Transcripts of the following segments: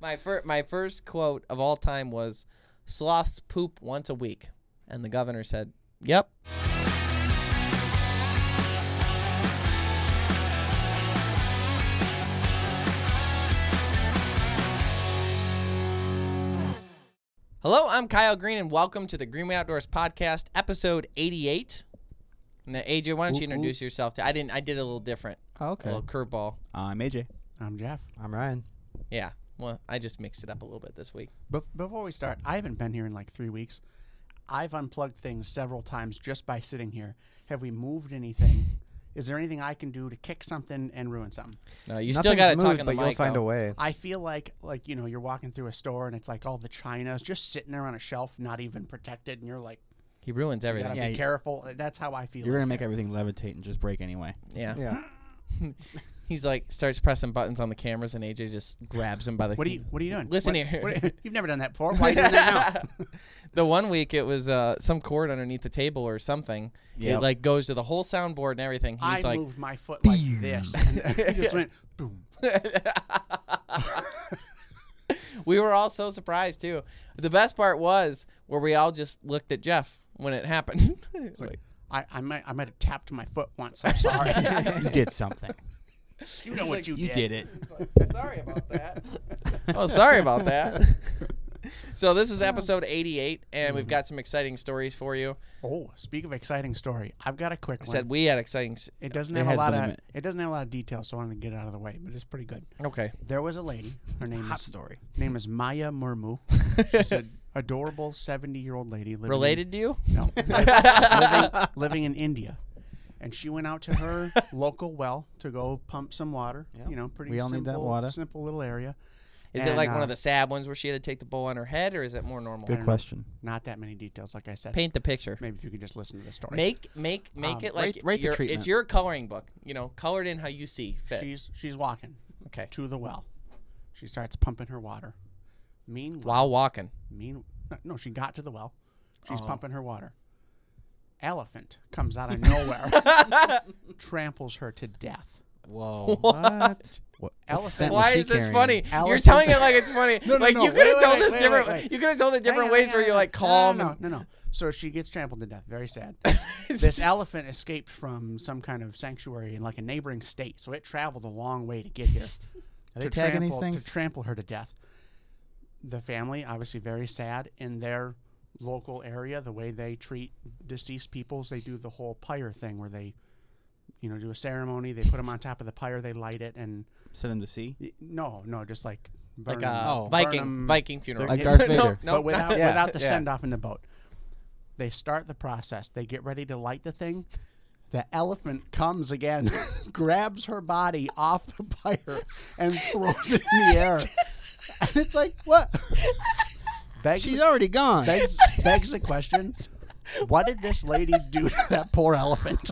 my fir- my first quote of all time was, "Sloths poop once a week," and the governor said, "Yep." Hello, I'm Kyle Green, and welcome to the Greenway Outdoors Podcast, episode 88. Now, AJ, why don't you Ooh, ooh. introduce yourself? To, I didn't. I did a little different. Oh, A okay. little curveball. I'm AJ. I'm Jeff. I'm Ryan. Yeah. Well, I just mixed it up a little bit this week. Bef- before we start, I haven't been here in like three weeks. I've unplugged things several times just by sitting here. Have we moved anything? Is there anything I can do to kick something and ruin something? No, you still got to talk moved, in the but you'll mic. find though. a way. I feel like like you know you're walking through a store and it's like all the china is just sitting there on a shelf, not even protected, and you're like, He ruins you everything. gotta Yeah, be you- careful. That's how I feel. You're gonna make that. everything levitate and just break anyway. Yeah. Yeah. He's like starts pressing buttons on the cameras, and AJ just grabs him by the. What are you What are you doing? Listen What- here. what- you've never done that before. Why are you doing that now? the one week it was uh, some cord underneath the table or something. It like goes to the whole soundboard and everything. He's I like, moved my foot like this, and it just went boom. we were all so surprised too. The best part was where we all just looked at Jeff when it happened. Like, I, I might I might have tapped my foot once. I'm sorry. you did something. you know what you, You did it. sorry about that. oh, sorry about that. so this is episode 88, and we've mm-hmm. got some exciting stories for you. Oh, speak of exciting story, I've got a quick I one. said we had exciting. s- it doesn't There have a has lot been a of mi- it doesn't have a lot of details, so I want to get it out of the way, but it's pretty good. Okay. There was a lady. Her name Hot is story. name is Maya Murmu. She's an adorable seventy year old lady living Related to you? No, living, living in India. And she went out to her local well to go pump some water. Yeah. You know, pretty We all need that simple, water. simple little area. Is it And, like one uh, of the sad ones where she had to take the bowl on her head, or is it more normal? Good don't know. question. Not that many details, like I said. Paint the picture. Maybe if you could just listen to the story. Make make make Um, it like rate- rate the your, treatment. it's your coloring book. You know, colored in how you see fit. She's she's walking okay. to the well. She starts pumping her water. Meanwhile, While walking. mean no, no, she got to the well. She's Oh. pumping her water. Elephant comes out of nowhere, tramples her to death. Whoa. What? What Elephant- Why is this carrying? funny? You're telling it like it's funny. No, no, like no. you could have told wait, this wait, different. wait, wait. You could have told it different Hang ways hang where on, you're like calm. No, no, no, no, no. So she gets trampled to death. Very sad. this elephant escaped from some kind of sanctuary in like a neighboring state, so it traveled a long way to get here. Are they to tagging these trample, things? to trample her to death. The family obviously very sad in their local area. The way they treat deceased peoples, they do the whole pyre thing where they, you know, do a ceremony. They put them on top of the pyre, they light it, and Send him to sea. y- no, no, just like burn like 'em. a Oh. Burn Viking 'em. Viking funeral. Like Yeah. Darth no, Vader. no, but without Yeah, without the yeah. send off in the boat. They start the process. They get ready to light the thing. The elephant comes again, grabs her body off the pyre, and throws it in the air. And it's like, what? Begs, She's already gone. begs, begs the question: What did this lady do to that poor elephant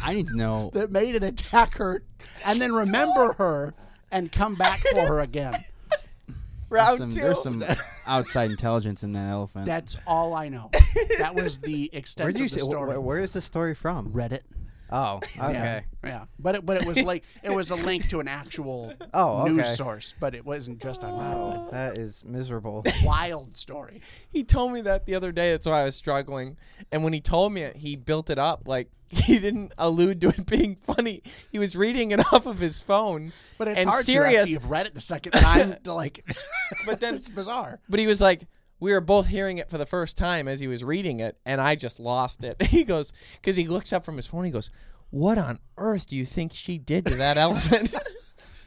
I need to know. that made it attack her, and then remember her and come back for her again? There's Round some, two. there's some outside intelligence in that elephant. That's all I know. That was the extent Where do you of the see? story. Where, where is this story from? Reddit. Oh, okay. Yeah, yeah. But it, but it was like it was a link to an actual Oh, okay. news source, but it wasn't just on Reddit. Oh, that is miserable. Wild story. He told me that the other day. That's why I was struggling. And when he told me it, he built it up like he didn't allude to it being funny. He was reading it off of his phone. But it's and hard serious. to after you've read it the second time to like. But then- it's bizarre. But he was like, we were both hearing it for the first time as he was reading it, and I just lost it. He goes, because he looks up from his phone. He goes, "What on earth do you think she did to that elephant?"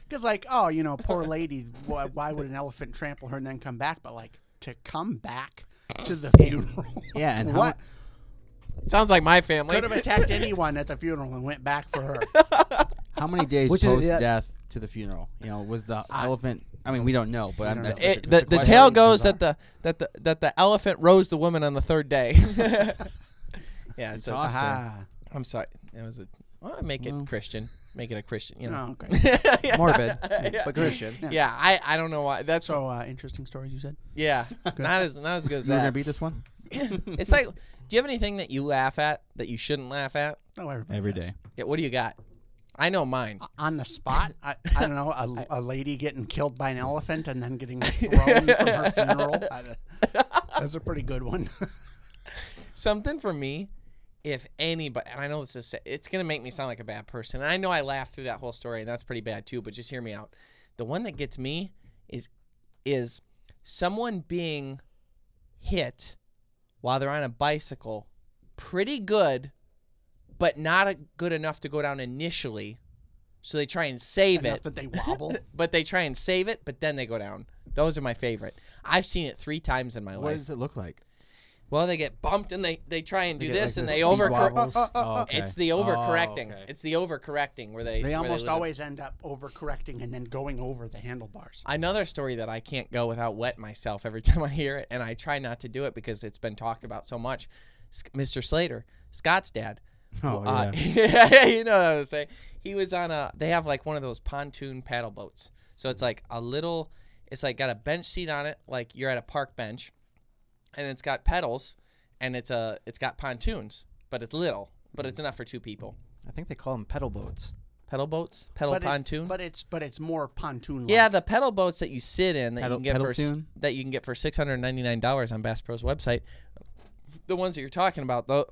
Because like, oh, you know, poor lady. Why, why would an elephant trample her and then come back? But like to come back to the funeral. yeah, and how, what Sounds like my family. could have attacked anyone at the funeral and went back for her? how many days Which is- post yeah. death to the funeral? You know, was the elephant? I mean, we don't know, but I'm, don't that's know. It, that's the the tale goes that the that the that the elephant rose the woman on the third day. yeah, it's a, tossed her. Aha. I'm sorry. It was a. Well, make it Well. Christian. Make it a Christian. You know. Oh, okay. Yeah. Morbid, yeah. but Christian. Yeah, I, I don't know why. That's So uh, interesting stories you said. yeah, not as not as good as You were gonna that. beat this one it's like, do you have anything that you laugh at that you shouldn't laugh at? Oh, everybody every does. day. Yeah, what do you got? I know mine. on the spot. I, I don't know a, a lady getting killed by an elephant and then getting thrown from her funeral. I That's a pretty good one. Something for me, if anybody, and I know this is, it's gonna make me sound like a bad person. And I know I laughed through that whole story, and that's pretty bad too. But just hear me out. The one that gets me is is someone being hit while they're on a bicycle, pretty good, but not a, good enough to go down initially. So they try and save Enough it, that they wobble. but they try and save it, but then they go down. Those are my favorite. I've seen it three times in my What life. What does it look like? Well, they get bumped and they they try and do They get, this like, and the they speed over. wobbles. Oh, okay. It's the overcorrecting. Oh, okay. It's the overcorrecting where they They where almost it. always end up overcorrecting and then going over the handlebars. Another story that I can't go without wet myself every time I hear it, and I try not to do it because it's been talked about so much. Mr. Slater, Scott's dad. Oh, uh, yeah. you know what I was saying. He was on a. They have like one of those pontoon paddle boats. So it's like a little. It's like got a bench seat on it, like you're at a park bench, and it's got pedals, and it's a. It's got pontoons, but it's little, but it's enough for two people. I think they call them pedal boats. Pedal boats, pedal but pontoon. It's, but it's but it's more pontoon. Yeah, the pedal boats that you sit in that Pedal- you can get for pedal-tune? that you can get for six hundred ninety nine dollars on Bass Pro's website. The ones that you're talking about, though,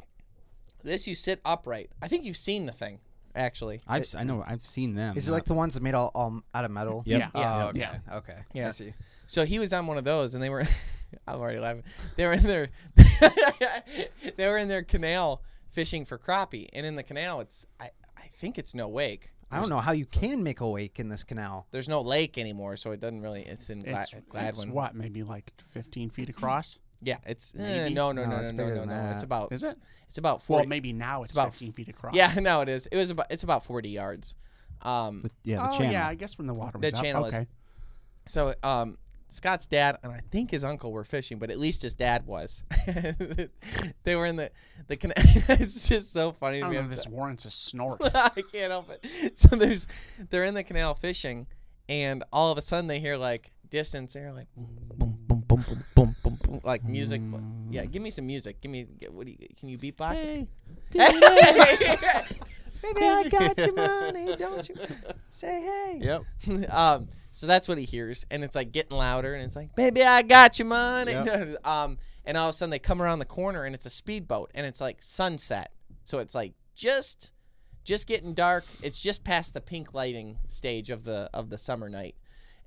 this you sit upright. I think you've seen the thing, actually. I've s- I know I've seen them. Is it like the ones that made all, all out of metal? Yep. Yeah. Yeah. Oh, okay. Yeah. Okay. Yeah. I see. So he was on one of those, and they were. I'm already laughing. They were in their. they were in their canal fishing for crappie, and in the canal, it's I I think it's no wake. I don't know how you can make a wake in this canal. There's no lake anymore, so it doesn't really. It's in Gla- It's, it's Gladwin. what maybe like 15 feet across. Yeah, it's eh, Maybe? no, no, No, no, no, it's no, bigger no, than no. It's about Is it? it's about Well, forty. maybe now it's, about 15 feet across. Yeah, no, it is. It was about. It's about forty yards. Um, The- yeah, the oh channel. yeah, I guess when the water The up. channel is- okay. so um, Scott's dad and I think his uncle were fishing, but at least his dad was. they were in the the canal. it's just so funny I to don't me. know I'm if this so- warrants a snort. I can't help it. So there's they're in the canal fishing, and all of a sudden they hear like distance. They're like boom, boom, boom, boom, boom, like music. Yeah, mm. give me some music. Give me. What do you? Can you beatbox? Hey, Baby, I got your money. Don't you say hey? Yep. um, so that's what he hears, and it's like getting louder, and it's like, baby, I got your money. Yep. um, and all of a sudden they come around the corner, and it's a speedboat, and it's like sunset, so it's like just, just getting dark. It's just past the pink lighting stage of the of the summer night,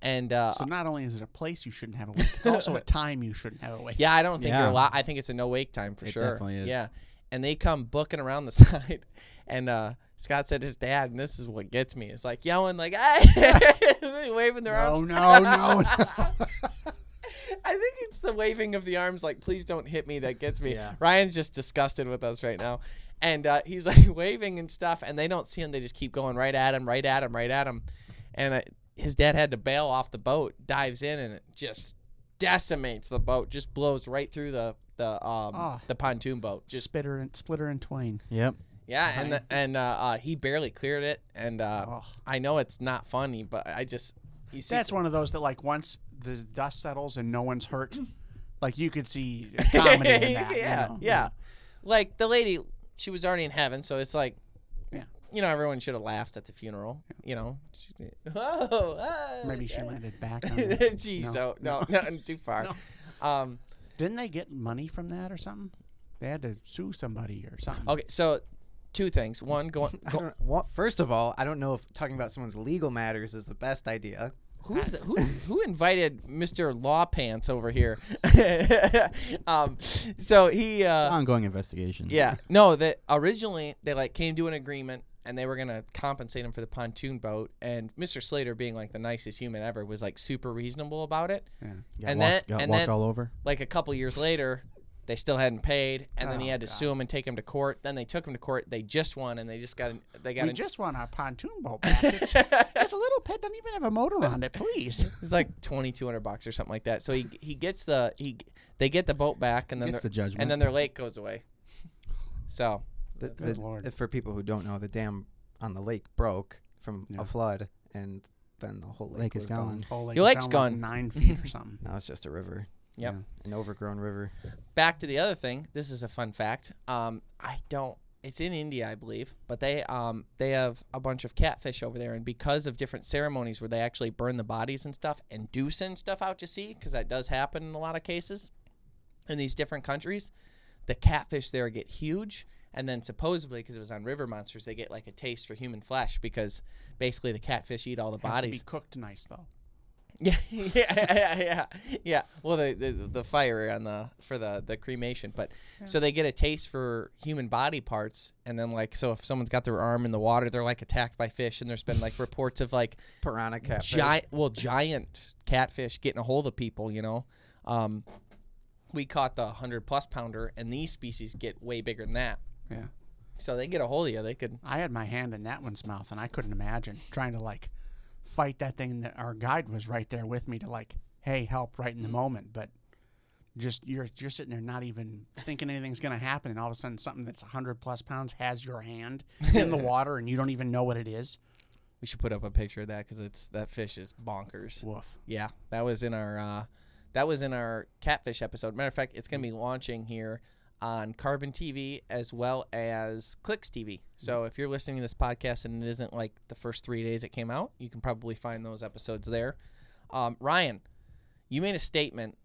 and uh, So not only is it a place you shouldn't have a wake, it's also a time you shouldn't have a wake. yeah, I don't think you're Yeah. allowed. I think it's a no wake time for It sure. definitely is. Yeah, and they come booking around the side, and uh, Scott said his dad, and this is what gets me. It's like yelling like, "Hey!" Waving their No, arms. no, no, no. I think it's the waving of the arms, like "Please don't hit me," that gets me. Yeah. Ryan's just disgusted with us right now, and uh, he's like waving and stuff, and they don't see him. They just keep going right at him, right at him, right at him, and uh, his dad had to bail off the boat, dives in, and it just decimates the boat, just blows right through the the um Oh. the pontoon boat. Just Spitter and splitter in twain. Yep. yeah, and the, and uh, uh, he barely cleared it, and uh, Oh. I know it's not funny, but I just you see That's some- one of those that like once the dust settles and no one's hurt, like you could see comedy in that. you yeah, know? yeah. Like the lady, she was already in heaven, so it's like, Yeah. You know, everyone should have laughed at the funeral. You know, oh, ah, Maybe she landed back on it. Jeez, No. so no, no, too far. No. Um, Didn't they get money from that or something? They had to sue somebody or something. okay, so two things. One, going, go, don't, first of all, I don't know if talking about someone's legal matters is the best idea. who's the, who, who invited Mister Law Pants over here? um, so he. Uh, Ongoing investigation. Yeah. No, that originally they like came to an agreement and they were gonna compensate him for the pontoon boat. And Mr. Slater, being like the nicest human ever, was like super reasonable about it. Yeah. Got and walked, then- got and walked then- all over. Like a couple years later, they still hadn't paid, and then he Oh, had to God. sue him and take him to court. Then they took him to court. They just won, and they just got an, they got We an, just want our pontoon boat back. It's, it's a little pit, doesn't even have a motor on it, please. it's like twenty two hundred bucks or something like that. So he he gets the he they get the boat back, and then the judgment. and then their lake goes away. So The, Good the- Lord. For people who don't know, the dam on the lake broke from Yeah. a flood, and then the whole lake, Lake is was gone. Whole lake Your is lake's down like gone. Nine feet or something. Now it's just a river, Yep. Yeah. an overgrown river. back to the other thing. This is a fun fact. Um, I don't. it's in India, I believe, but they um they have a bunch of catfish over there, and because of different ceremonies where they actually burn the bodies and stuff, and do send stuff out to sea, because that does happen in a lot of cases, in these different countries, the catfish there get huge, and then supposedly because it was on River Monsters, they get like a taste for human flesh because basically the catfish eat all the Has to be bodies. cooked nice though. Yeah, yeah, yeah, yeah, yeah. Well, the, the the fire on the for the the cremation, but so they get a taste for human body parts, and then like so if someone's got their arm in the water, they're like attacked by fish, and there's been like reports of like Piranha catfish. giant, well, giant catfish getting a hold of people. You know, um, we caught the hundred plus pounder, and these species get way bigger than that. Yeah. So they get a hold of you. They could. I had my hand in that one's mouth, and I couldn't imagine trying to like fight that thing. That our guide was right there with me to like, hey, help right in the moment. But just you're you're sitting there not even thinking anything's gonna happen, and all of a sudden something that's hundred plus pounds has your hand in the water, and you don't even know what it is. We should put up a picture of that because it's that fish is bonkers. Woof. Yeah, that was in our uh, that was in our catfish episode. Matter of fact, it's going to be launching here on Carbon TV as well as Clicks TV. So if you're listening to this podcast and it isn't like the first three days it came out, you can probably find those episodes there. Um, Ryan, you made a statement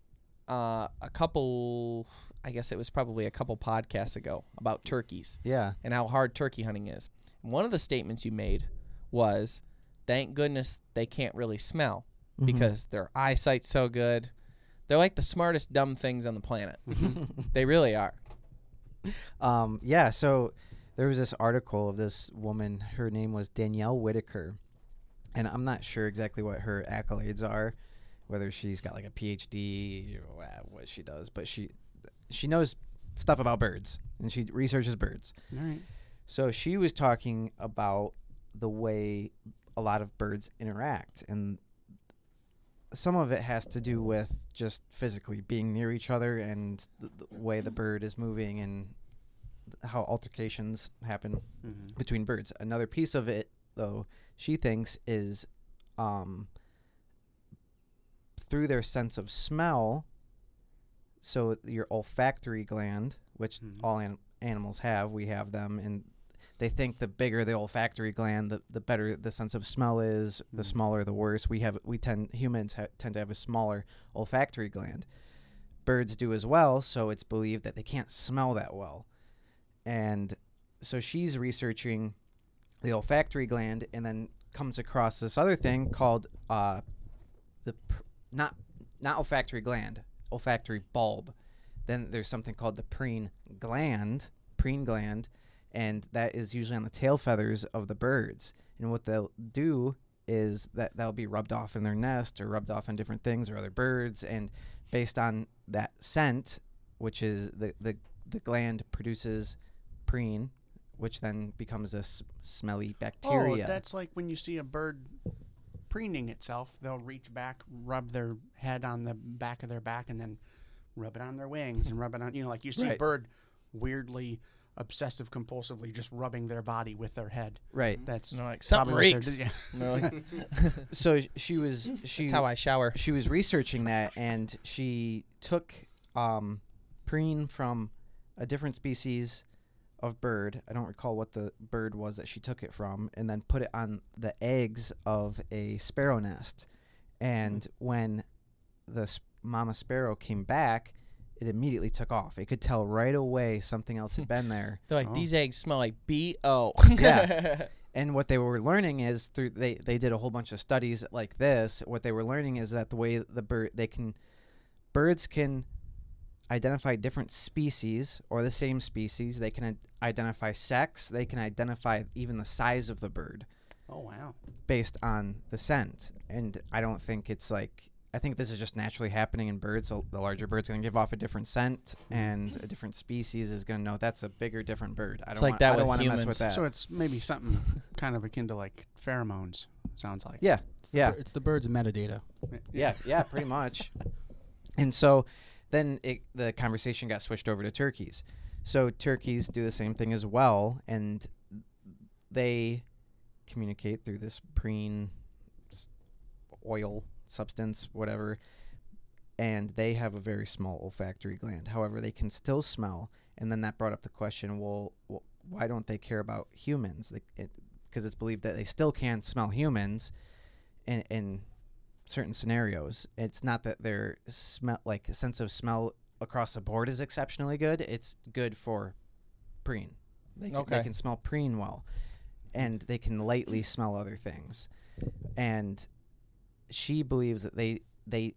uh, a couple, I guess it was probably a couple podcasts ago about turkeys Yeah. and how hard turkey hunting is. And one of the statements you made was, "Thank goodness they can't really smell because their eyesight's so good. They're like the smartest dumb things on the planet. they really are." Um, yeah, so there was this article of this woman. Her name was Danielle Whittaker, and I'm not sure exactly what her accolades are, whether she's got like a PhD or what she does, but she she knows stuff about birds and she researches birds. All right. So she was talking about the way a lot of birds interact and some of it has to do with just physically being near each other and the, the way the bird is moving and how altercations happen Mhm. between birds. Another piece of it though she thinks is um through their sense of smell so your olfactory gland which Mhm. all an- animals have we have them and they think the bigger the olfactory gland the, the better the sense of smell is the Mhm. smaller the worse. We have we tend humans ha- tend to have a smaller olfactory gland. Birds do as well so it's believed that they can't smell that well. And so she's researching the olfactory gland and then comes across this other thing called uh, the pr- not not olfactory gland olfactory bulb. Then there's something called the preen gland preen gland and that is usually on the tail feathers of the birds and what they'll do is that that'll be rubbed off in their nest or rubbed off on different things or other birds and based on that scent which is the the, the gland produces preen which then becomes a s- smelly bacteria Oh, that's like when you see a bird preening itself. They'll reach back, rub their head on the back of their back, and then rub it on their wings and rub it on. You know, like you see a bird weirdly obsessive compulsively just rubbing their body with their head. right That's And they're like something reeks. they're- like, so she was she That's how I shower. she was researching that and she took um, preen from a different species of bird. I don't recall what the bird was that she took it from, and then put it on the eggs of a sparrow nest. And when the s- mama sparrow came back, it immediately took off. It could tell right away something else had been there. They're like Oh. these eggs smell like B O. Yeah. And what they were learning is through they they did a whole bunch of studies like this. What they were learning is that the way the bird they can birds can identify different species or the same species. They can i- identify sex. They can identify even the size of the bird oh wow. based on the scent. And I don't think it's like I think this is just naturally happening in birds. So the larger bird's going to give off a different scent, and a different species is going to know that's a bigger, different bird. I don't like want, that I don't with want to mess humans. with that. So it's maybe something kind of akin to like pheromones. Sounds like. yeah, yeah. It's the bird's metadata. yeah, yeah, pretty much. And so then it, the conversation got switched over to turkeys. So turkeys do the same thing as well, and they communicate through this preen oil substance, whatever. And they have a very small olfactory gland. However, they can still smell. And then that brought up the question: Well, wh- why don't they care about humans? Because it's believed that they still can smell humans, in in certain scenarios. It's not that their smell, like sense of smell across the board, is exceptionally good. It's good for preen. They, can, Okay. they can smell preen well, and they can lightly smell other things. And she believes that they they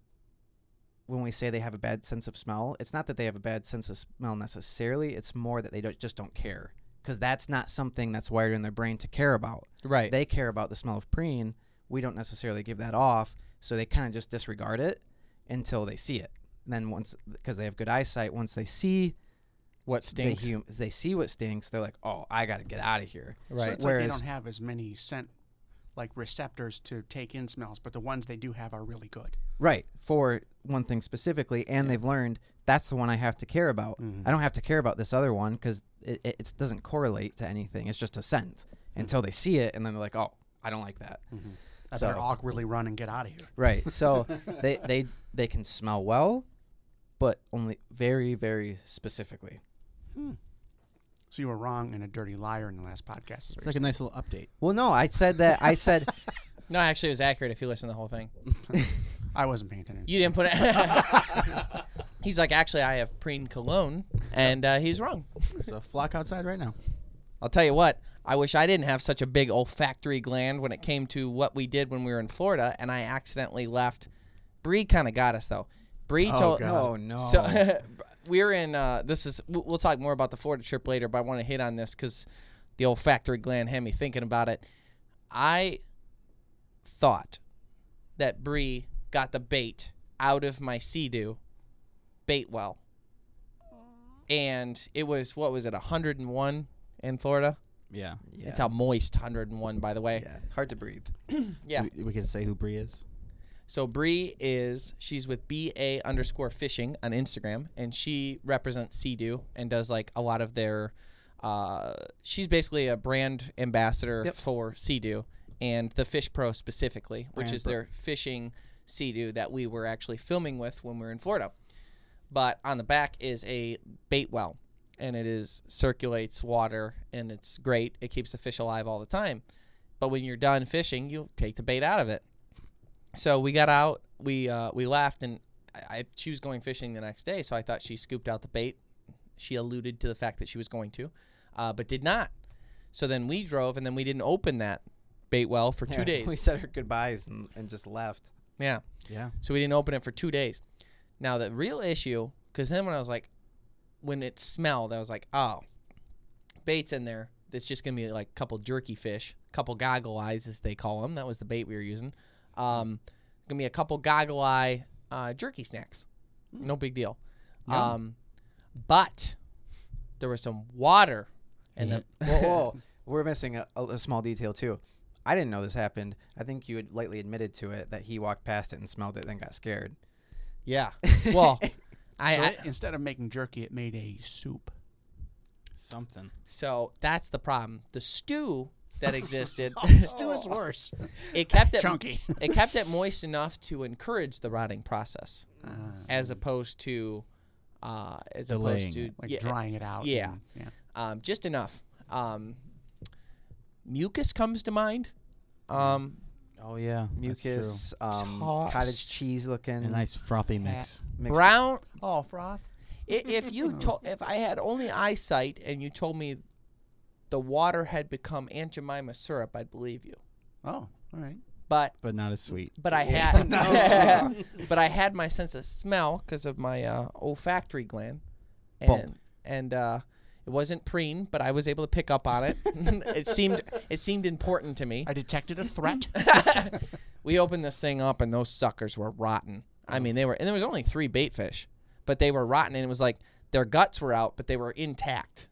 when we say they have a bad sense of smell, it's not that they have a bad sense of smell necessarily. It's more that they don't, just don't care because that's not something that's wired in their brain to care about. Right. They care about the smell of preen. We don't necessarily give that off, so they kind of just disregard it until they see it. And then once, because they have good eyesight, once they see what the stinks? hum- they see what stinks, they're like, "Oh, I got to get out of here." So right. it's like they don't have as many scent like receptors to take in smells, but the ones they do have are really good. Right. For one thing specifically, and they've learned that's the one I have to care about. Mhm. I don't have to care about this other one because it, it, doesn't correlate to anything. It's just a scent mm-hmm. until they see it, and then they're like, "Oh, I don't like that." Mm-hmm. I So- better awkwardly run and get out of here. Right. So they they they can smell well, but only very very specifically. Hmm. So you were wrong and a dirty liar in the last podcast. It's you're like a nice little update. Well, no, I said that. I said No, actually, it was accurate if you listen to the whole thing. I wasn't paying attention. You didn't put it. he's like, actually, I have preen cologne, and uh, he's wrong. There's a flock outside right now. I'll tell you what. I wish I didn't have such a big olfactory gland when it came to what we did when we were in Florida, and I accidentally left. Bree kind of got us though. Bree Oh, told. God. "Oh no." So we're in. Uh, this is. we- We'll talk more about the Florida trip later, but I want to hit on this because the olfactory gland had me thinking about it. I thought that Bree got the bait out of my Sea-Doo bait well, and it was what was it, 101 in Florida? Yeah. yeah. It's a moist 101, by the way. yeah, hard to breathe. Yeah. We, we can say who Bree is. So Bree is she's with ba underscore fishing on Instagram, and she represents Sea-Doo and does like a lot of their. Uh, she's basically a brand ambassador Yep. for Sea-Doo and the Fish Pro specifically, which Brand is Pro. their fishing Sea-Doo that we were actually filming with when we were in Florida. But on the back is a bait well, and it is circulates water, and it's great. It keeps the fish alive all the time. But when you're done fishing, you take the bait out of it. So we got out, we uh, we left, and I, I she was going fishing the next day, so I thought she scooped out the bait. She alluded to the fact that she was going to, uh, but did not. So then we drove, and then we didn't open that bait well for two days. We said our goodbyes and, and just left. yeah, Yeah. so we didn't open it for two days. Now the real issue, because then when I was like, when it smelled, I was like, oh, bait's in there. It's just gonna be like a couple jerky fish, couple goggle eyes as they call them. That was the bait we were using. Um, gonna be a couple goggle eye uh, jerky snacks. No big deal. Yum. Um, but there was some water, and the whoa, whoa. We're missing a, a, a small detail too. I didn't know this happened. I think you had lightly admitted to it that he walked past it and smelled it, then got scared. yeah. Well, I, so I it- instead of making jerky, it made a soup. Something. so that's the problem. The stew that existed, Stew is worse. it kept it Chunky. it kept it moist enough to encourage the rotting process, as opposed to, uh, as opposed to it. like yeah, drying it out. yeah. and- yeah. um, just enough. Um, mucus comes to mind. Um, Oh yeah. Mucus, um, cottage cheese looking. A nice frothy mix. mixed- brown. Oh, froth. If you told, if I had only eyesight and you told me the water had become Aunt Jemima syrup, I'd believe you. Oh, all right. But But not as sweet. but I had but I had my sense of smell because of my uh, olfactory gland, Bulb. and and uh, it wasn't preen, but I was able to pick up on it. it seemed it seemed important to me. I detected a threat. we opened this thing up, and those suckers were rotten. I mean, they were, and there was only three bait fish, but they were rotten, and it was like their guts were out, but they were intact.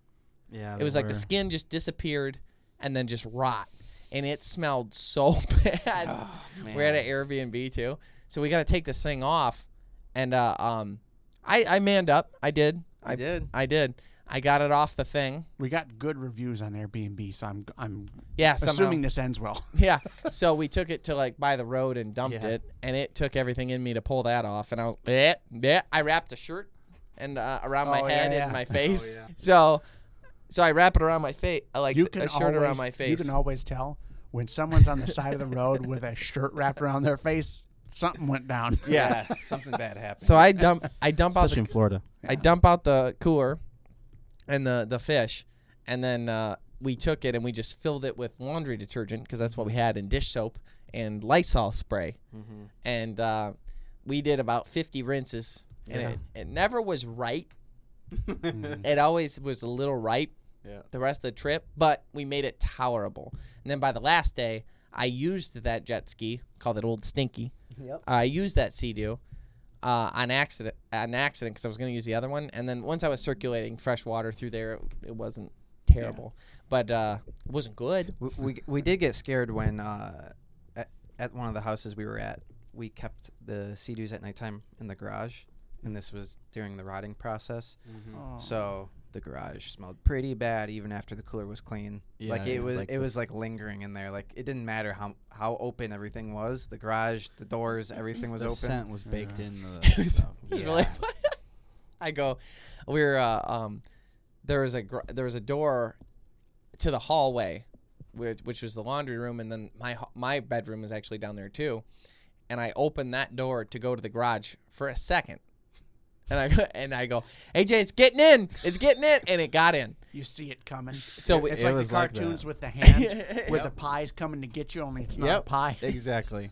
Yeah. It was like the skin just disappeared, and then just rot, and it smelled so bad. Oh, We're at an Airbnb too, so we got to take this thing off, and uh, um, I I manned up. I did. I did. I did. I got it off the thing. we got good reviews on Airbnb, so I'm I'm Yeah, somehow. assuming this ends well. Yeah. So we took it to like by the road and dumped Yeah. it, and it took everything in me to pull that off. And I was, eh, yeah. I wrapped a shirt and uh, around my Oh, yeah, head yeah. and my Oh, face. yeah. So So I wrap it around my face, like You can a shirt always, around my face. You can always tell when someone's on the side of the road with a shirt wrapped around their face. Something went down. Yeah, something bad happened. so I dump, I dump out Especially the in Florida. I dump out the cooler and the the fish, and then uh, we took it and we just filled it with laundry detergent because that's what we had in dish soap and Lysol spray, Mm-hmm. and uh, we did about fifty rinses, and Yeah. it, it never was right. Mm. It always was a little ripe Yeah. the rest of the trip, but we made it tolerable. And then by the last day, I used that jet ski, called it Old Stinky. Yep. I used that Sea-Doo uh, on accident, an accident because I was going to use the other one. And then once I was circulating fresh water through there, it, it wasn't terrible, but uh, it wasn't good. we, we we did get scared when uh, at, at one of the houses we were at, we kept the sea-doos at nighttime in the garage, and this was during the rotting process. Oh. So the garage smelled pretty bad even after the cooler was clean. like it was like it was like lingering in there. Like it didn't matter how how open everything was. The garage, the doors, everything was the open. scent was baked Yeah. in the It was- It was really Yeah. funny. I go, we were uh, um, there was a gr- there was a door to the hallway, which which was the laundry room, and then my my bedroom is actually down there too, and I opened that door to go to the garage for a second, and I go, and I go, AJ, it's getting in, it's getting in, and it got in. You see it coming. So we, it's It like the was like cartoons that. with the hand, with Yep. the pies coming to get you. Only it's not a Yep. pie. exactly.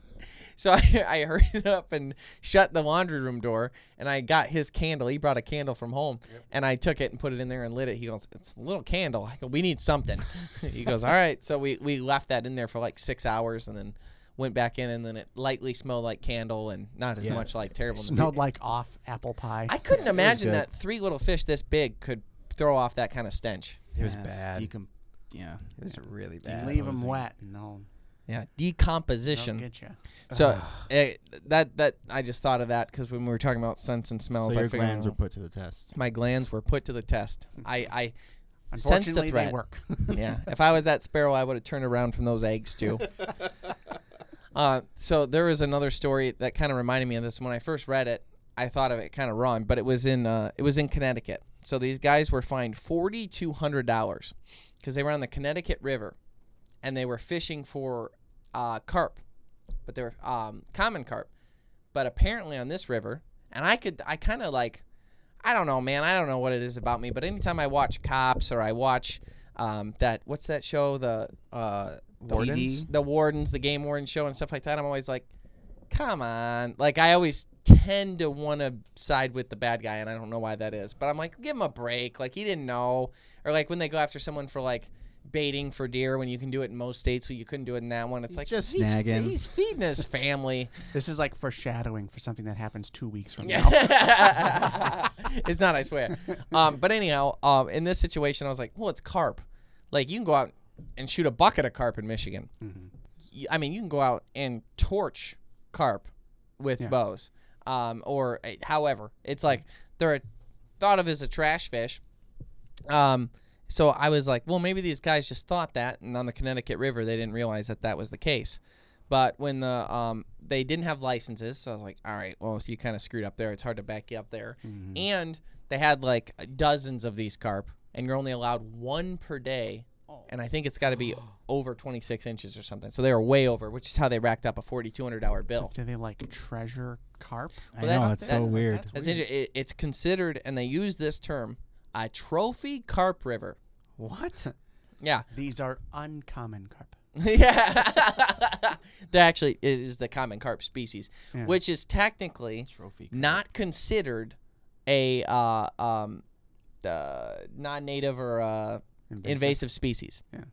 So I, I hurried up and shut the laundry room door, and I got his candle. He brought a candle from home, and I took it and put it in there and lit it. He goes, "It's a little candle." I go, "We need something." he goes, "All right." So we we left that in there for like six hours, and then went back in, and then it lightly smelled like candle and not as Yeah. much like terrible. Smelled like off apple pie. I couldn't imagine good. that three little fish this big could throw off that kind of stench. It was Yeah, it's bad. decom- yeah. it was really you bad. leave them Posing. wet, no, Yeah, they'll decomposition. get you. So eh, that that I just thought of that because when we were talking about scents and smells, So I your figured glands oh, were put to the test. my glands were put to the test. I, I sensed Unfortunately, a they threat. work. yeah. If I was that sparrow, I would have turned around from those eggs too. Uh, so there was another story that kind of reminded me of this. When I first read it, I thought of it kind of wrong, but it was in uh, it was in Connecticut. So these guys were fined forty two hundred dollars because they were on the Connecticut River, and they were fishing for uh, carp, but they were um, common carp. But apparently on this river, and I could I kind of like I don't know, man. I don't know what it is about me, but anytime I watch Cops or I watch um, that what's that show, the Uh, the wardens. the wardens, the game warden show, and stuff like that, I'm always like, come on. Like I always tend to want to side with the bad guy, and I don't know why that is, but I'm like, give him a break. Like he didn't know, or like when they go after someone for like baiting for deer when you can do it in most states, so you couldn't do it in that one. It's He's like just he's, snagging. he's feeding his family. This is like foreshadowing for something that happens two weeks from now. It's not, I swear. Um, but anyhow, um, in this situation, I was like, well, it's carp. Like, you can go out and shoot a bucket of carp in Michigan. Mhm. Y- I mean, you can go out and torch carp with Yeah. bows. Um, or uh, however, it's like they're thought of as a trash fish. Um, so I was like, well, maybe these guys just thought that, and on the Connecticut River, they didn't realize that that was the case. But when the um, they didn't have licenses, so I was like, all right, well, if you kind of screwed up there, it's hard to back you up there. Mhm. And they had like dozens of these carp, and you're only allowed one per day. And I think it's got to be over 26 inches or something. So they were way over, which is how they racked up a $4,200 bill. Do they like treasure carp? I Well, know that's- it's so weird. that's That's weird. it, it's considered, and they use this term, a trophy carp river. What? Yeah. These are uncommon carp. yeah. that actually is the common carp species, Yeah. which is technically Trophy. not considered a uh, um, uh, non-native or uh, invasive. species. Yeah.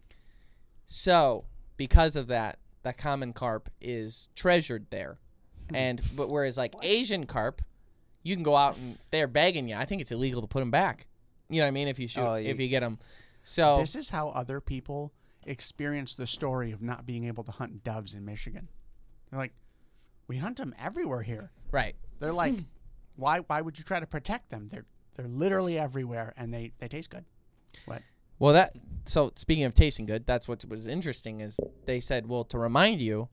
So, because of that, the common carp is treasured there. Hmm. And but whereas like Asian carp, you can go out and they're begging you. I think it's illegal to put them back. You know what I mean? If you shoot, Oh, if you- you get them. So This is how other people experience the story of not being able to hunt doves in Michigan. They're like, we hunt them everywhere here. right. They're like, hmm. why? Why would you try to protect them? They're they're literally everywhere, and they they taste good. What? Well, that so speaking of tasting good, that's what was interesting is they said, well, to remind you,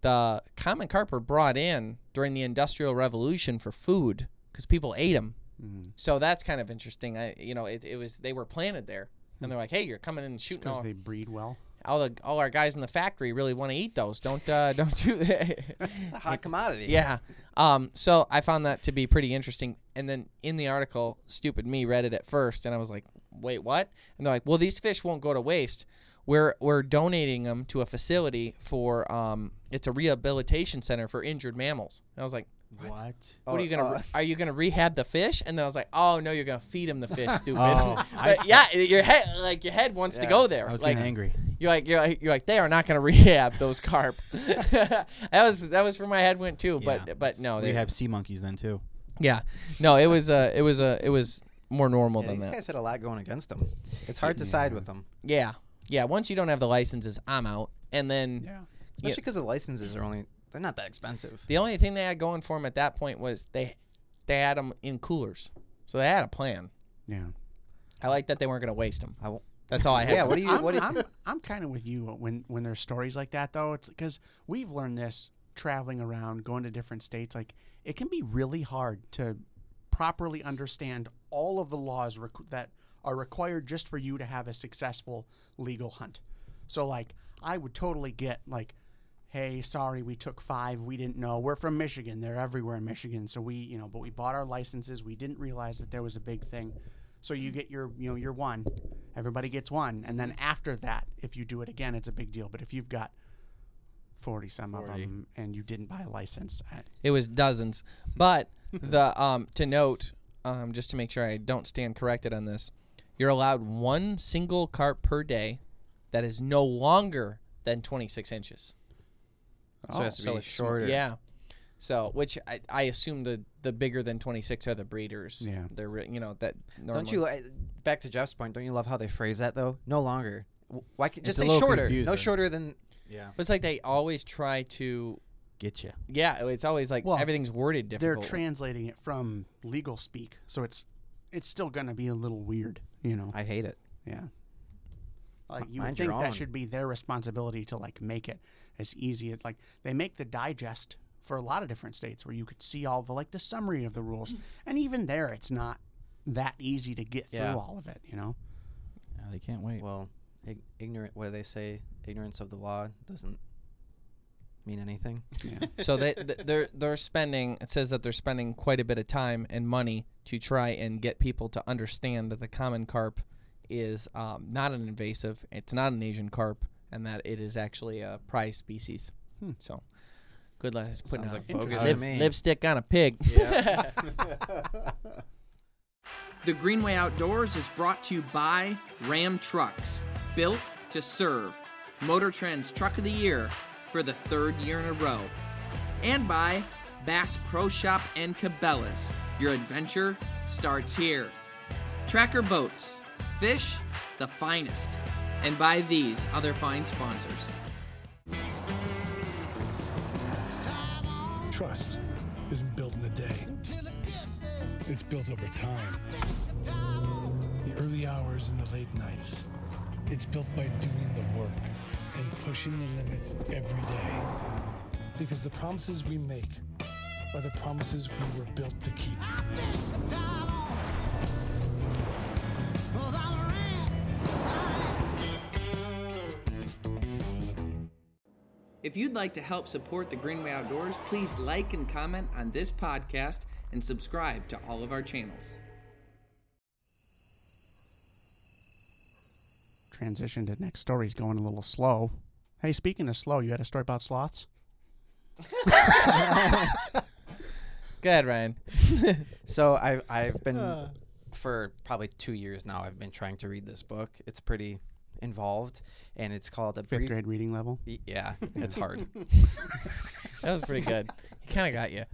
the common carp were brought in during the Industrial Revolution for food because people ate them. Mm. So that's kind of interesting. I, you know, it, it was they were planted there and they're like, "Hey, you're coming in and shooting them. Because they breed well. all the all our guys in the factory really want to eat those. Don't uh, don't do that." It's a hot commodity. Yeah. Um, so I found that to be pretty interesting. And then in the article, stupid me read it at first, and I was like, "Wait, what?" And they're like, "Well, these fish won't go to waste. We're we're donating them to a facility for um, it's a rehabilitation center for injured mammals." And I was like, What? "What Oh, are you gonna? uh, are you gonna rehab the fish?" And then I was like, "Oh no, you're gonna feed them the fish, stupid." Oh, but yeah, your head like your head wants to go there. I was like, getting angry. you're like you're like you're like they are not going to rehab those carp. that was that was where my head went too. Yeah. But but no, they have sea monkeys then too. yeah no it was uh it was uh it was more normal Yeah, than these that. These guys had a lot going against them. It's hard to side with them, Yeah yeah. Once you don't have the licenses, I'm out. And then Yeah. especially because the licenses are only they're not that expensive. the only thing they had going for them at that point was they they had them in coolers, so they had a plan. Yeah. I like that they weren't going to waste them. I won't- That's all I had. Yeah, what do you? I'm, What do you? I'm, I'm kind of with you when when there's stories like that though. It's because we've learned this traveling around, going to different states. Like it can be really hard to properly understand all of the laws requ- that are required just for you to have a successful legal hunt. So like I would totally get like, hey, sorry, we took five, we didn't know. We're from Michigan. They're everywhere in Michigan. So we, you know, but we bought our licenses. We didn't realize that there was a big thing. So you get your, you know, your one. Everybody gets one, and then after that, if you do it again, it's a big deal. But if you've got forty some of them and you didn't buy a license, I, It was dozens. But the um to note, um just to make sure I don't stand corrected on this, you're allowed one single carp per day that is no longer than 26 inches. so it has to So be it's sm- shorter. Yeah. So, which I, I assume the the bigger than 26 are the breeders. Yeah. They're you know that Don't you li- back to Jeff's point? Don't you love how they phrase that though? No longer. W- Why can't, just It's say little shorter? No shorter than. Yeah. It's like they always try to Get you. yeah, it's always like Well, everything's worded differently. they're translating it from legal speak, so it's it's still going to be a little weird, you know. I hate it. Yeah. Like you would Mind your think that should be their responsibility to like make it as easy as like they make the digest for a lot of different states where you could see all the like the summary of the rules, and even there it's not that easy to get through Yeah. all of it, you know. Yeah, they can't wait. Well, ig- ignorant. What do they say? Ignorance of the law doesn't mean anything. Yeah. so they they're they're spending it says that they're spending quite a bit of time and money to try and get people to understand that the common carp is um, not an invasive it's not an asian carp and that it is actually a prize species Hmm. so good luck putting like bogus lip- lipstick on a pig The Greenway Outdoors is brought to you by Ram Trucks, built to serve. Motor Trend's Truck of the Year for the third year in a row. And by Bass Pro Shop and Cabela's. Your adventure starts here. Tracker Boats, fish the finest. And by these other fine sponsors. Trust isn't built in a day. It's built over time. The early hours and the late nights. It's built by doing the work and pushing the limits every day. Because the promises we make are the promises we were built to keep. If you'd like to help support the Greenway Outdoors, please like and comment on this podcast and subscribe to all of our channels. Transition to next story's going a little slow. Hey, speaking of slow, you had a story about sloths? go ahead ryan So I I've been for probably two years now. I've been trying to read this book. It's pretty involved, and it's called a Fifth brief. grade reading level. y- Yeah, it's hard. that was pretty good he kind of got you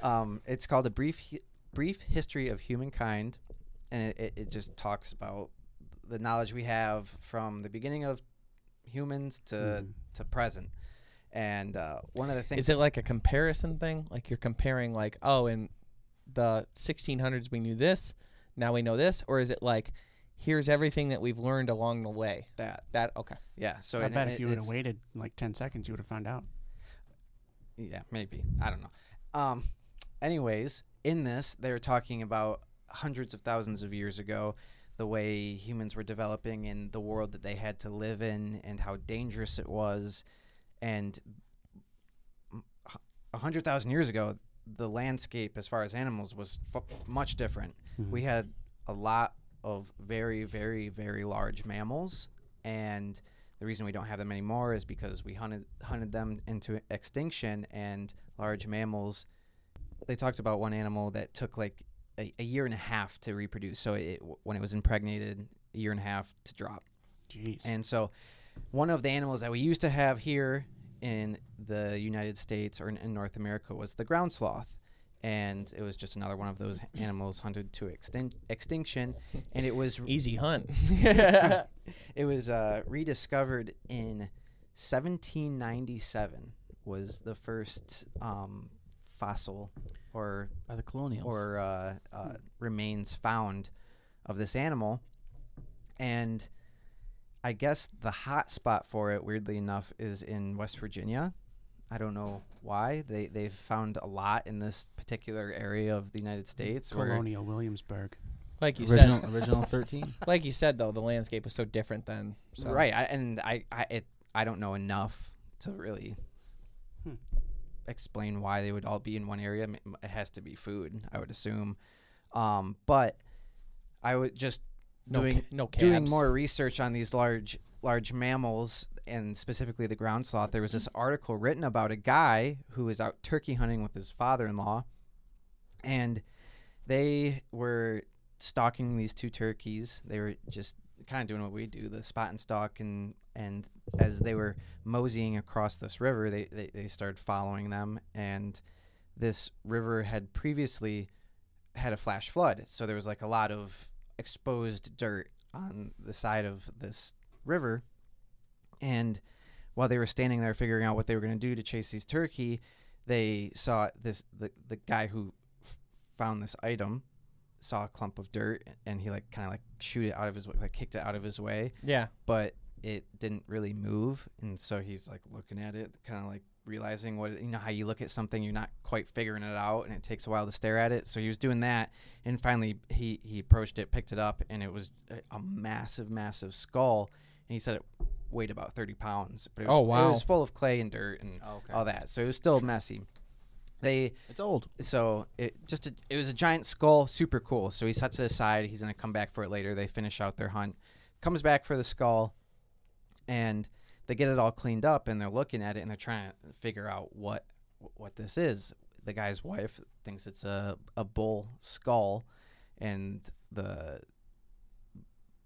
Um, it's called a brief hi- brief history of humankind, and it, it, it just talks about the knowledge we have from the beginning of humans to Mhm. to present. And uh, one of the things is it like a comparison thing like you're comparing like oh in the 1600s we knew this now we know this or is it like here's everything that we've learned along the way that that okay yeah. So I and- bet and if you would have waited like 10 seconds, you would have found out. Yeah, maybe. I don't know. Um, anyways, in this, they're talking about hundreds of thousands of years ago, the way humans were developing and the world that they had to live in and how dangerous it was. And a hundred thousand years ago the landscape as far as animals was fu- much different. Mm-hmm. We had a lot of very very very large mammals. And the reason we don't have them anymore is because we hunted hunted them into extinction. And large mammals they talked about one animal that took like a, a year and a half to reproduce so it when it was impregnated a year and a half to drop Jeez. and so, one of the animals that we used to have here in the United States or in, in North America was the ground sloth. And it was just another one of those animals hunted to extin- extinction. And it was Easy hunt. it was uh, rediscovered in 1797 was the first um, fossil or By the colonials. or uh, uh, remains found of this animal. And I guess the hot spot for it, weirdly enough, is in West Virginia. I don't know why. They they've found a lot in this particular area of the United States. Colonial Williamsburg. like you original said, original 13. like you said though, the landscape was so different then. So. Right, I, and I I it, I don't know enough to really Hmm. Explain why they would all be in one area. It has to be food, I would assume. Um, but I would just No, doing ca- no doing more research on these large large mammals and specifically the ground sloth. There was this article written about a guy who was out turkey hunting with his father-in-law, and they were stalking these two turkeys. They were just kind of doing what we do, the spot and stalk, and and as they were moseying across this river, they, they, they started following them, and this river had previously had a flash flood, so there was like a lot of exposed dirt on the side of this river, and while they were standing there figuring out what they were going to do to chase these turkey, they saw this the the guy who f- found this item saw a clump of dirt and he like kind of like shoot it out of his way, like kicked it out of his way, Yeah. but it didn't really move, and so he's like looking at it, kind of like realizing what you know how you look at something you're not quite figuring it out and it takes a while to stare at it. So he was doing that and finally he he approached it picked it up and it was a, a massive massive skull and he said it weighed about 30 pounds but it was, Oh, it was full of clay and dirt and oh, okay. all that. So it was still messy they It's old. so it just a, it was a giant skull super cool. So he sets it aside. He's going to come back for it later. They finish out their hunt. Comes back for the skull and they get it all cleaned up and they're looking at it and they're trying to figure out what what this is. The guy's wife thinks it's a, a bull skull and the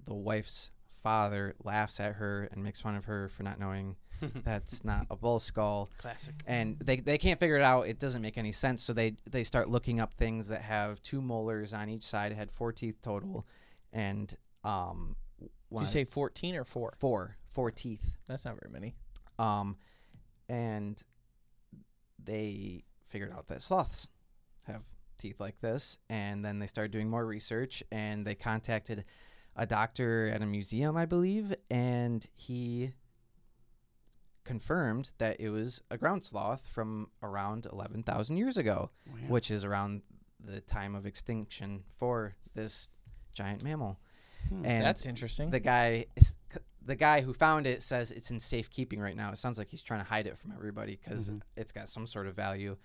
the wife's father laughs at her and makes fun of her for not knowing that's not a bull skull Classic. and they, they can't figure it out. It doesn't make any sense. So they they start looking up things that have two molars on each side. It had four teeth total, and um, one you say 14 or 4? four four teeth. That's not very many. Um, and they figured out that sloths have teeth like this, and then they started doing more research, and they contacted a doctor at a museum, I believe, and he confirmed that it was a ground sloth from around 11,000 years ago, Wow. which is around the time of extinction for this giant mammal. Hmm. And That's interesting. the guy is- the guy who found it says it's in safekeeping right now. It sounds like he's trying to hide it from everybody because Mhm. it's got some sort of value.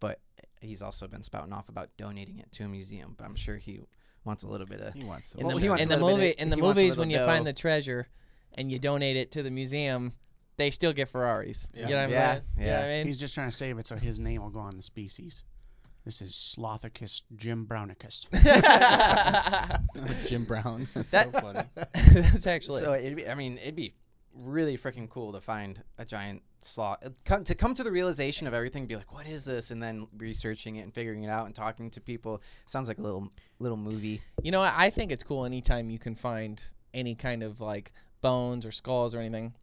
But he's also been spouting off about donating it to a museum. But I'm sure he wants a little bit of. He wants to. in Well, the, he wants in a the little bit movie, of- in the he wants a movies, little when you find the treasure and you donate it to the museum, they still get Ferraris. You Yeah. know what I'm Yeah, saying? You know yeah. what I mean? He's just trying to save it so his name will go on the species. This is Slothicus Jim Brownicus. Jim Brown. That's That- so funny. That's actually. So it'd be, I mean, it'd be really freaking cool to find a giant sloth. uh, Come, to come to the realization of everything, be like, what is this? And then researching it and figuring it out and talking to people. Sounds like a little little movie. You know, I I think it's cool anytime you can find any kind of like bones or skulls or anything.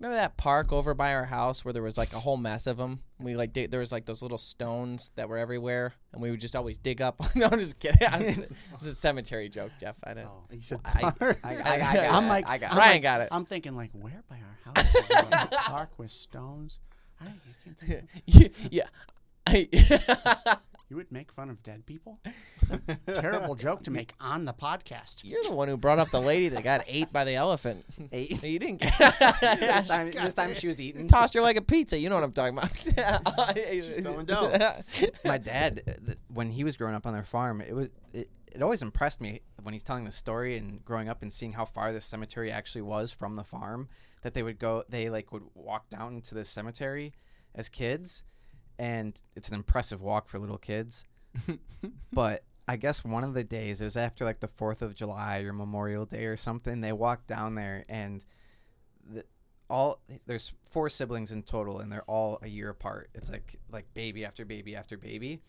Remember that park over by our house where there was like a whole mess of them? We like dig, there was like those little stones that were everywhere, and we would just always dig up. no, I'm just kidding. I'm- it's a cemetery joke, Jeff. I didn't. Oh, he said I- park. I, I, I got I'm it. like- I got I'm it. Ryan like- got it. I'm thinking like, where by our house? is a park with stones. I, you can think of- yeah, yeah. I, You would make fun of dead people? It's a terrible joke to make on the podcast. You're the one who brought up the lady that got ate by the elephant. Eight. you didn't. this, time, this time she was eating. Tossed her like a pizza. You know what I'm talking about. She's throwing dough. my dad uh, when he was growing up on their farm it was it, it always impressed me when he's telling the story and growing up and seeing how far the cemetery actually was from the farm that they would go they like would walk down into the cemetery as kids and it's an impressive walk for little kids. But I guess one of the days it was after like the 4th of July or Memorial Day or something they walked down there and the, all there's four siblings in total and they're all a year apart. It's like like baby after baby after baby.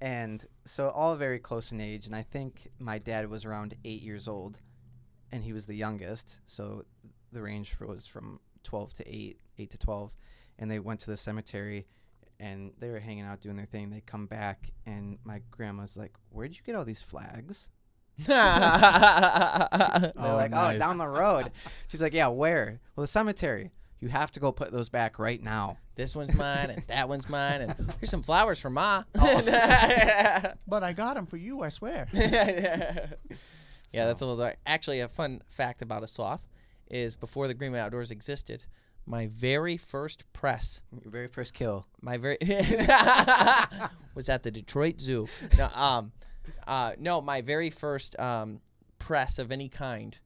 And so all very close in age and i think my dad was around eight years old and he was the youngest. So the range was from 12 to 8 8 to 12 and they went to the cemetery and they were hanging out doing their thing they come back and my grandma's like where'd you get all these flags they're Oh, like, oh, nice. oh, down the road. She's like, yeah, where? Well, the cemetery. You have to go put those back right now. this one's mine and that one's mine and here's some flowers for ma. Oh. But I got them for you, I swear. yeah, that's a little. Actually, a fun fact about a sloth is before the Greenway Outdoors existed, my very first press, Your very first kill. my very was at the Detroit Zoo. No, um, uh, no, my very first um, press of any kind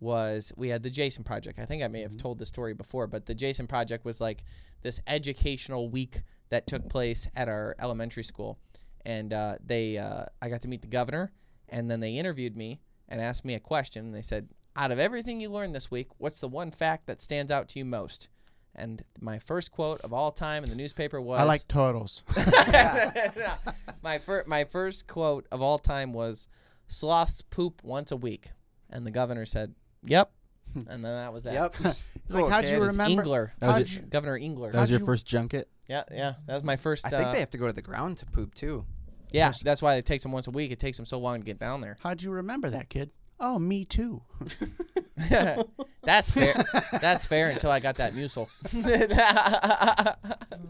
was we had the Jason Project. I think I may have told the story before, but the Jason Project was like this educational week that took place at our elementary school, and uh, they uh, I got to meet the governor, and then they interviewed me and asked me a question. And they said, "Out of everything you learned this week, what's the one fact that stands out to you most?" And my first quote of all time in the newspaper was, I like turtles. my fir- my first quote of all time was sloths poop once a week and the governor said yep and then that was that Yep. He's like, how'd you remember? Engler That was your- you- governor Engler That was your first junket. yeah yeah that was my first I think uh, they have to go to the ground to poop too. yeah that's why it takes them once a week it takes them so long to get down there How'd you remember that, kid? Oh, me too. that's fair that's fair until i got that mucil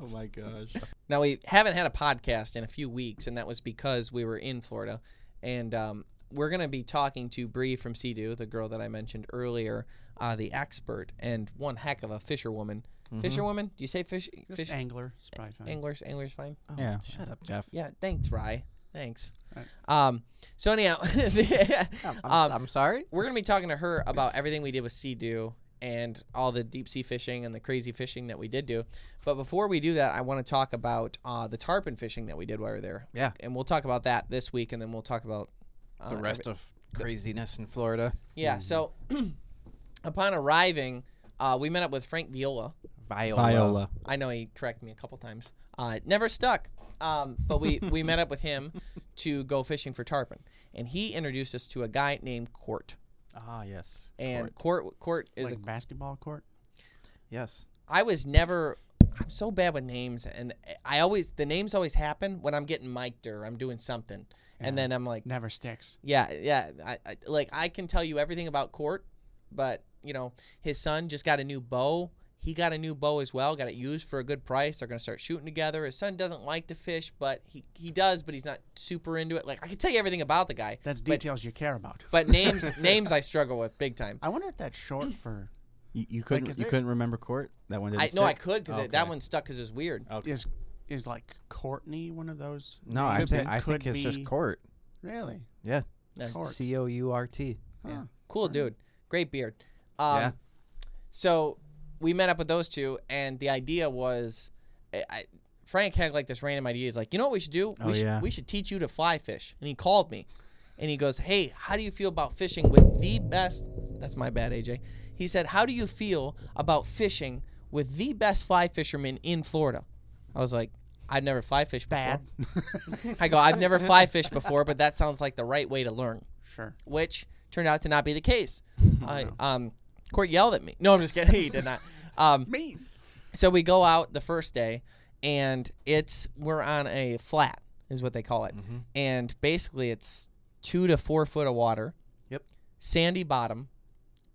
Oh my gosh. Now we haven't had a podcast in a few weeks, and that was because we were in Florida, and um, we're gonna be talking to Bree from Sea-Doo, the girl that I mentioned earlier, uh, the expert, and one heck of a fisherwoman. Fisherwoman? Do you say fish? Just fish angler. It's probably fine. anglers, anglers, fine. Yeah. Shut up, Jeff. Yeah, thanks, Rye. Thanks. Right. Um, so anyhow, the- I'm, um, I'm sorry. we're gonna be talking to her about everything we did with Sea-Doo and all the deep sea fishing and the crazy fishing that we did do. But before we do that, I want to talk about uh, the tarpon fishing that we did while we were there. Yeah. and we'll talk about that this week, and then we'll talk about uh, The rest every- of craziness in Florida. yeah. So upon arriving, uh, we met up with Frank Viola. Viola. Viola. I know he corrected me a couple times. Uh, it never stuck. Um, but we, we met up with him to go fishing for tarpon, and he introduced us to a guy named Court. Ah, yes. And Court Court is like a basketball court. Yes. I was never. I'm so bad with names, and I always the names always happen when I'm getting mic'd or I'm doing something, and Yeah. then I'm like, Never sticks. yeah, yeah, I, I, like I can tell you everything about Court, but you know his son just got a new bow. He got a new bow as well. Got it used for a good price. They're gonna start shooting together. His son doesn't like to fish, but he he does, but he's not super into it. Like I can tell you everything about the guy. That's but, details you care about. But names names I struggle with big time. I wonder if that's short for You, you couldn't. is you there- couldn't remember court. That one didn't. I no, I could because Okay. that one stuck because it was weird. Okay. is is like Courtney one of those? No, I names think I think could it's just court. Really? Yeah. Yeah. Court. C O U R T. Huh. Cool dude. Great beard. Um, Yeah. So we met up with those two, and the idea was, I, I, Frank had like this random idea. He's like, you know what we should do? Oh, we should yeah. we should teach you to fly fish. And he called me, and he goes, Hey, how do you feel about fishing with the best? That's my bad, AJ. He said, How do you feel about fishing with the best fly fisherman in Florida? I was like, I've never fly fished before. Bad. I go, I've never fly fished before, but that sounds like the right way to learn Sure. which turned out to not be the case. I um, Court yelled at me. No, I'm just kidding. He did not. Um, Me. so we go out the first day, and it's we're on a flat, is what they call it, and basically it's two to four foot of water. Yep. Sandy bottom,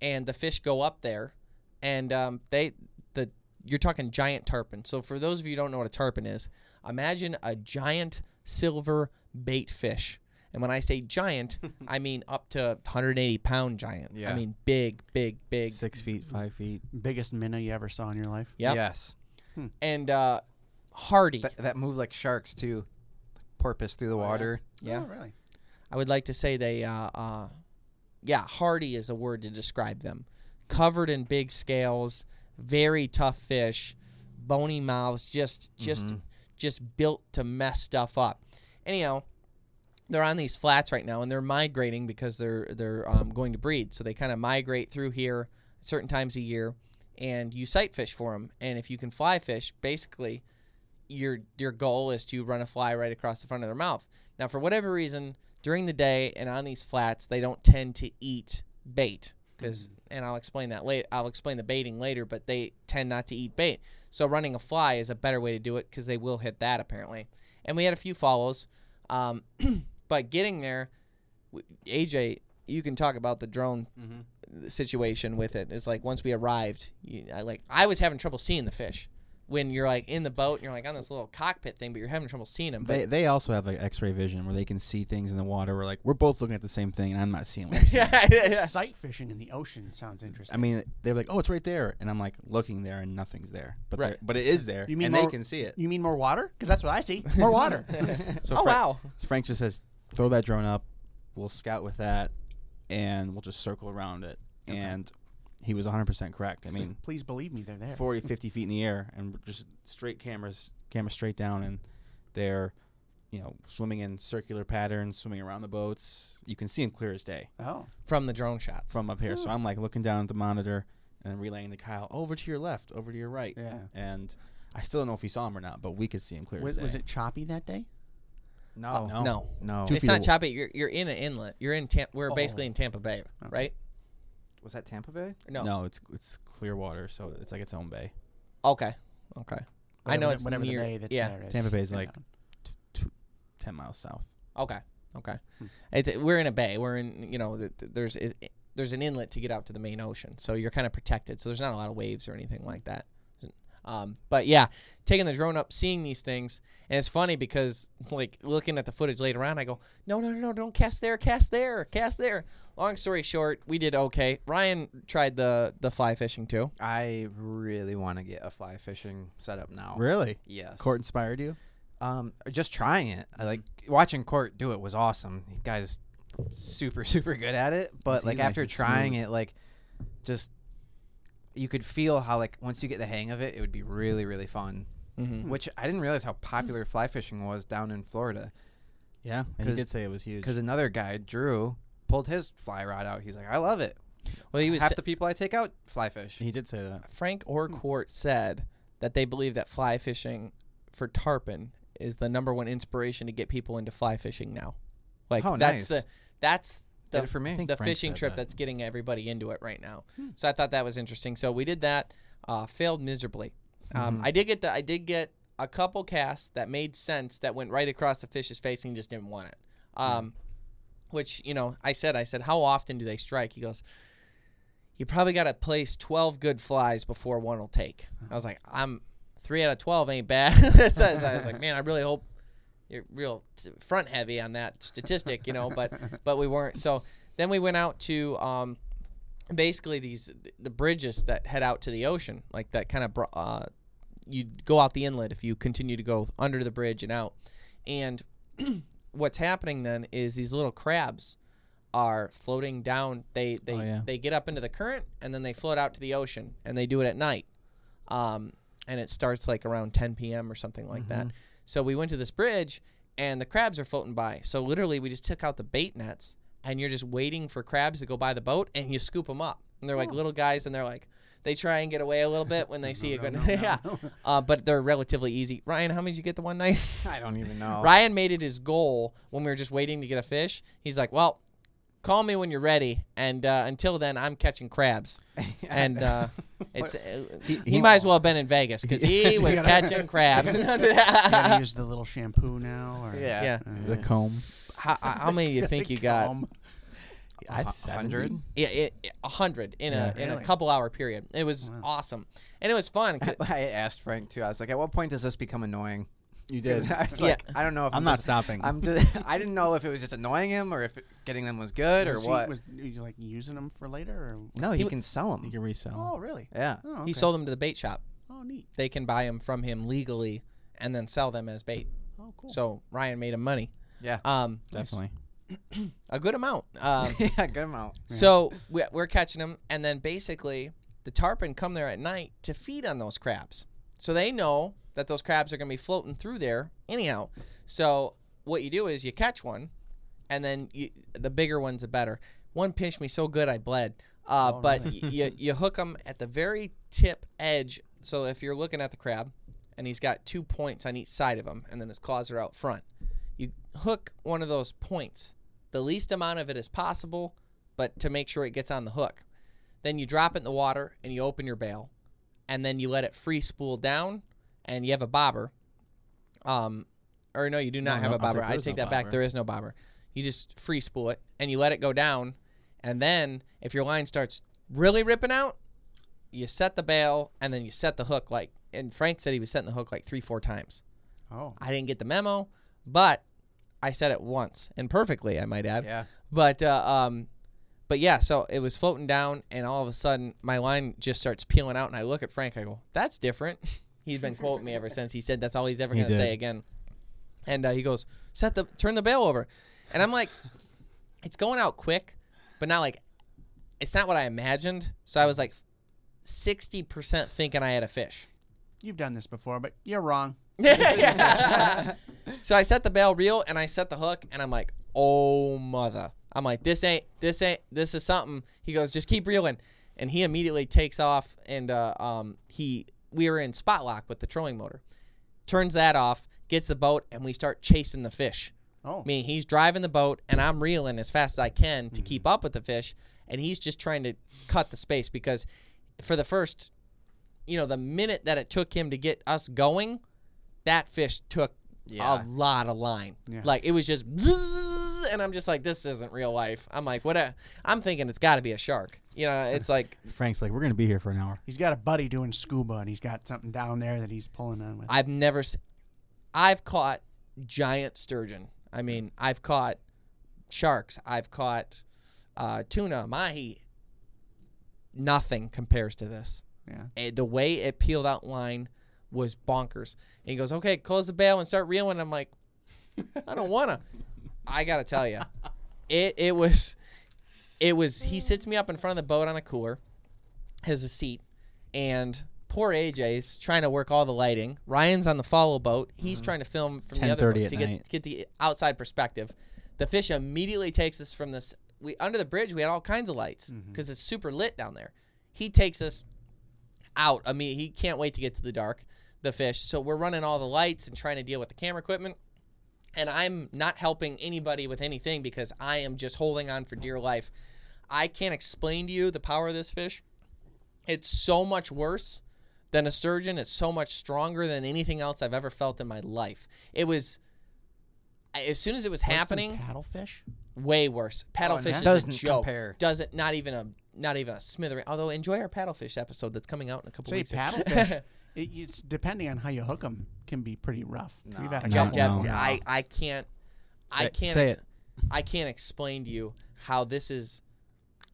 and the fish go up there, and um, they the you're talking giant tarpon. So for those of you who don't know what a tarpon is, imagine a giant silver bait fish. And when I say giant, I mean up to 180 pound giant. Yeah. I mean big, big, big. Six feet, five feet. Biggest minnow you ever saw in your life? Yep. Yes. And uh, hardy. That, that move like sharks too. Porpoise through the water. yeah. Oh, really? I would like to say they, uh, uh, yeah, hardy is a word to describe them. Covered in big scales, very tough fish, bony mouths, just, just, just built to mess stuff up. Anyhow, they're on these flats right now, and they're migrating because they're they're um, going to breed. So they kind of migrate through here certain times a year, and you sight fish for them. And if you can fly fish, basically, your your goal is to run a fly right across the front of their mouth. Now, for whatever reason, during the day and on these flats, they don't tend to eat bait because, and I'll explain that later. I'll explain the baiting later, but they tend not to eat bait. So running a fly is a better way to do it because they will hit that apparently. And we had a few follows, um, but getting there, AJ, you can talk about the drone mm-hmm. situation with it. It's like once we arrived, you, I like I was having trouble seeing the fish when you're like in the boat and you're like on this little cockpit thing, but you're having trouble seeing them. But They they also have like X-ray vision where they can see things in the water. We're like we're both looking at the same thing, and I'm not seeing. What you're seeing. yeah, yeah, yeah. Sight fishing in the ocean sounds interesting. I mean, they're like, "Oh, it's right there," and I'm like looking there, and nothing's there. But Right. but it is there, You mean and more- they can see it. you mean more water? Because that's what I see. More water. So oh Fra- wow. so Frank just says, "Throw that drone up. We'll scout with that, and we'll just circle around it." And he was 100 percent correct. I So mean, please believe me, they're there. 40, 50 feet in the air, and just straight cameras, camera straight down, and they're, you know, swimming in circular patterns, swimming around the boats. You can see them clear as day oh, From the drone shots. from up here. So I'm like looking down at the monitor and relaying to Kyle over to your left, over to your right. yeah. And I still don't know if he saw him or not, but we could see him clear Was, as day. was it choppy that day? No. no. no. No. It's not of- choppy. You're you're in an inlet. You're in Tam- we're Oh. basically in Tampa Bay, right? Was that Tampa Bay? No. No, it's it's clear water, so it's like its own bay. Okay. Okay. I know Whatever the- it's whatever near. the bay that's yeah. there is. Tampa Bay is Yeah. like t- t- ten miles south. Okay. Okay. Hmm. It's we're in a bay. We're in you know th- th- there's it, there's an inlet to get out to the main ocean, so you're kind of protected. So there's not a lot of waves or anything like that. Um, but yeah, taking the drone up, seeing these things, and it's funny because like looking at the footage later on, I go, no, no, no, no, don't cast there, cast there, cast there. Long story short, we did okay. Ryan tried the the fly fishing too. I really want to get a fly fishing setup now. Really? Yes. Court inspired you? Um, just trying it. I like watching Court do it was awesome. The guy's super super good at it. But He's like nice after and trying smooth. it, like just you could feel how like once you get the hang of it, it would be really really fun. Mm-hmm. Which I didn't realize how popular fly fishing was down in Florida. Yeah, he did say it was huge. Because another guy, Drew, pulled his fly rod out. He's like, I love it. Well, he was Half sa- the people I take out fly fish. he did say that. Frank or Court said that they believe that fly fishing for tarpon is the number one inspiration to get people into fly fishing now. Like Oh, that's nice. the that's Did the for me. the Frank fishing said trip that. that's getting everybody into it right now. So I thought that was interesting. So we did that. Uh, failed miserably. Um, I did get the I did get a couple casts that made sense that went right across the fish's face and just didn't want it. Um, Which you know I said I said how often do they strike? He goes. You probably got to place 12 good flies before one will take. I was like, I'm three out of 12 ain't bad. so I was like, man, I really hope you're real t- front heavy on that statistic, you know, but but we weren't. So then we went out to um, basically these the bridges that head out to the ocean, like that kind of uh, you go out the inlet if you continue to go under the bridge and out. And what's happening then is these little crabs are floating down. They they Oh, yeah. they get up into the current and then they float out to the ocean and they do it at night. Um, and it starts like around 10 p.m. or something like that. So we went to this bridge and the crabs are floating by. So literally, we just took out the bait nets and you're just waiting for crabs to go by the boat and you scoop them up. And they're like little guys and they're like, they try and get away a little bit when they see it going. yeah, uh, but they're relatively easy. Ryan, how many did you get the one night? I don't even know. Ryan made it his goal when we were just waiting to get a fish. He's like, well. Call me when you're ready, and uh, until then, I'm catching crabs. And uh, it's uh, he, he might as well have been in Vegas because he was catching crabs. Use the little shampoo now. Or, Yeah. yeah. The comb. How, how many do you think you got? I'd hundred. Yeah, it, it- a hundred in a in a couple hour period. It was awesome, and it was fun. 'cause- I asked Frank too. I was like, "At what point does this become annoying?" You did. I was Yeah. like, I don't know if I'm I'm, not just, stopping. I'm just, I didn't know if it was just annoying him or if it, getting them was good or was he, what. Was he like using them for later? Or? no, He he, can sell them. you can resell. Oh, really? yeah. Oh, okay. He sold them to the bait shop. Oh, neat. They can buy them from him legally and then sell them as bait. Oh, cool. So Ryan made him money. Yeah. Um, Definitely. a good amount. Um, yeah, good amount. So we- we're catching them, and then basically the tarpon come there at night to feed on those crabs. So they know that those crabs are going to be floating through there anyhow. So what you do is you catch one, and then you, the bigger one's the better. One pinched me so good I bled. Uh, Oh, but y- you you hook them at the very tip edge. So if you're looking at the crab, and he's got two points on each side of him, and then his claws are out front. You hook one of those points, the least amount of it as possible, but to make sure it gets on the hook. Then you drop it in the water and you open your bail, and then you let it free spool down, and you have a bobber. Um, or no, you do not No, have no, a I bobber. like, I take no that back. There is no bobber. You just free spool it, and you let it go down, and then if your line starts really ripping out, you set the bail, and then you set the hook like. And Frank said he was setting the hook like three, four times. Oh. I didn't get the memo, but I said it once and perfectly, I might add. Yeah. But uh, um, but yeah, so it was floating down, and all of a sudden my line just starts peeling out, and I look at Frank. I go, "That's different." He's been quoting me ever since. He said that's all he's ever He gonna say again. And uh, he goes, "Set the turn the bail over," and I'm like, "It's going out quick, but not like it's not what I imagined." So I was like, sixty percent thinking I had a fish. You've done this before, but you're wrong. so I set the bail reel and I set the hook and I'm like, oh mother. I'm like, this ain't, this ain't, this is something. He goes, just keep reeling, and he immediately takes off and uh, um, he, we were in spot lock with the trolling motor, turns that off, gets the boat, and we start chasing the fish. Oh. I mean, he's driving the boat and I'm reeling as fast as I can to keep up with the fish, and he's just trying to cut the space because for the first, you know, the minute that it took him to get us going, that fish took Yeah. a lot of line. Yeah. Like it was just, bzzz, and I'm just like, this isn't real life. I'm like, what? A, I'm thinking it's got to be a shark. You know, it's like Frank's like, we're gonna be here for an hour. He's got a buddy doing scuba, and he's got something down there that he's pulling on with. I've never, s- I've caught giant sturgeon. I mean, I've caught sharks. I've caught uh, tuna, mahi. Nothing compares to this. yeah. Eh, the way it peeled out line was bonkers. And he goes, "Okay, close the bail and start reeling." I'm like, "I don't wanna." I gotta tell you, it it was, it was. He sits me up in front of the boat on a cooler, has a seat, and poor AJ's trying to work all the lighting. Ryan's on the follow boat. He's mm-hmm. trying to film from the other 10:30 boat to get get the outside perspective. The fish immediately takes us from this. We under the bridge. We had all kinds of lights mm-hmm. because it's super lit down there. He takes us out. I mean, he can't wait to get to the dark, the fish. So we're running all the lights and trying to deal with the camera equipment. And I'm not helping anybody with anything because I am just holding on for dear life. I can't explain to you the power of this fish. It's so much worse than a sturgeon. It's so much stronger than anything else I've ever felt in my life. It was as soon as it was Worse happening, paddlefish. way worse. Paddlefish oh, yeah? is Doesn't a joke. compare. Doesn't not even a not even a smither. Although enjoy our paddlefish episode that's coming out in a couple Say weeks. paddlefish. it, it's depending on how you hook them can be pretty rough. We've had a Jeff, couple. Jeff, no. I, I can't I can't say ex- I can't explain to you how this is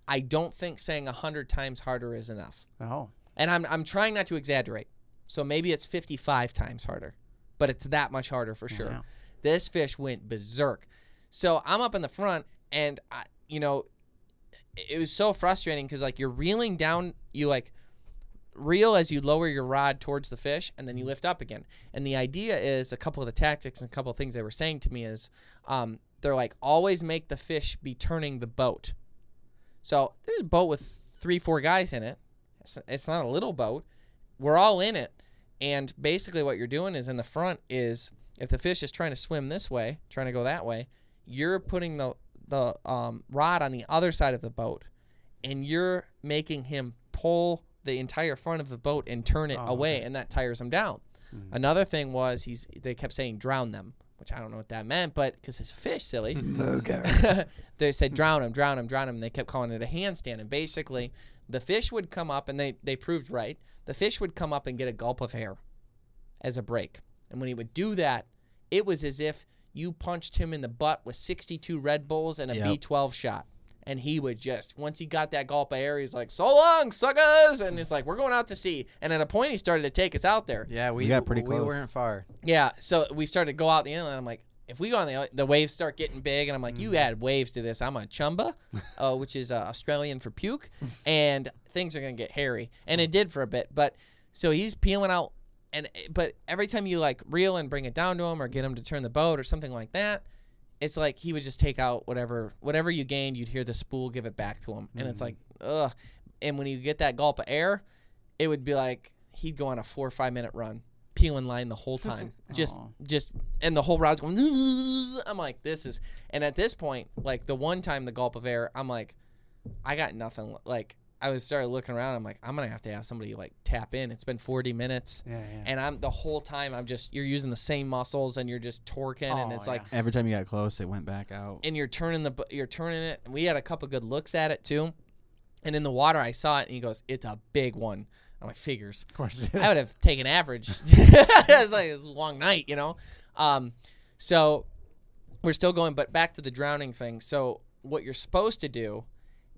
I don't think saying a hundred times harder is enough. Oh. And I'm I'm trying not to exaggerate. So maybe it's fifty five times harder. But it's that much harder for sure. Wow. This fish went berserk. So I'm up in the front and I you know it was so frustrating because like you're reeling down you like reel as you lower your rod towards the fish and then you lift up again. And the idea is a couple of the tactics and a couple of things they were saying to me is um, they're like always make the fish be turning the boat. So there's a boat with three four guys in it. It's, it's not a little boat. We're all in it. And basically what you're doing is in the front is if the fish is trying to swim this way trying to go that way you're putting the the um, rod on the other side of the boat and you're making him pull the entire front of the boat and turn it Oh, away okay. and that tires him down mm-hmm. another thing was he's they kept saying drown them which i don't know what that meant but because it's a fish silly they said drown him drown him drown him and they kept calling it a handstand and basically the fish would come up and they they proved right the fish would come up and get a gulp of air as a break And when he would do that, it was as if you punched him in the butt with 62 Red Bulls and a Yep. B12 shot. And he would just, once he got that gulp of air, he's like, so long, suckers. And it's like, we're going out to sea. And at a point, he started to take us out there. Yeah, we, got pretty close. We weren't far. Yeah, so we started to go out the inlet. I'm like, if we go on the the waves start getting big, and I'm like, you add waves to this, I'm a chumba, uh, which is uh, Australian for puke, and things are gonna get hairy, and it did for a bit. But so he's peeling out, and but every time you like reel and bring it down to him, or get him to turn the boat, or something like that, it's like he would just take out whatever whatever you gained. You'd hear the spool give it back to him, and it's mm-hmm. like, ugh. And when you get that gulp of air, it would be like he'd go on a four or five minute run, peeling line the whole time, just just and the whole route going. I'm like, this is, and at this point, like the one time the gulp of air, I'm like, I got nothing. Like I was started looking around. I'm like, I'm gonna have to have somebody like tap in. It's been 40 minutes, Yeah, yeah. and I'm the whole time I'm just you're using the same muscles and you're just torquing, and Oh, it's like, Every time you got close, it went back out. and you're turning the you're turning it. And we had a couple good looks at it too, and in the water I saw it, and he goes, it's a big one. I'm like, figures. of course it is. I would have taken average. it's like it's a long night, you know. Um, so we're still going, but back to the drowning thing. So what you're supposed to do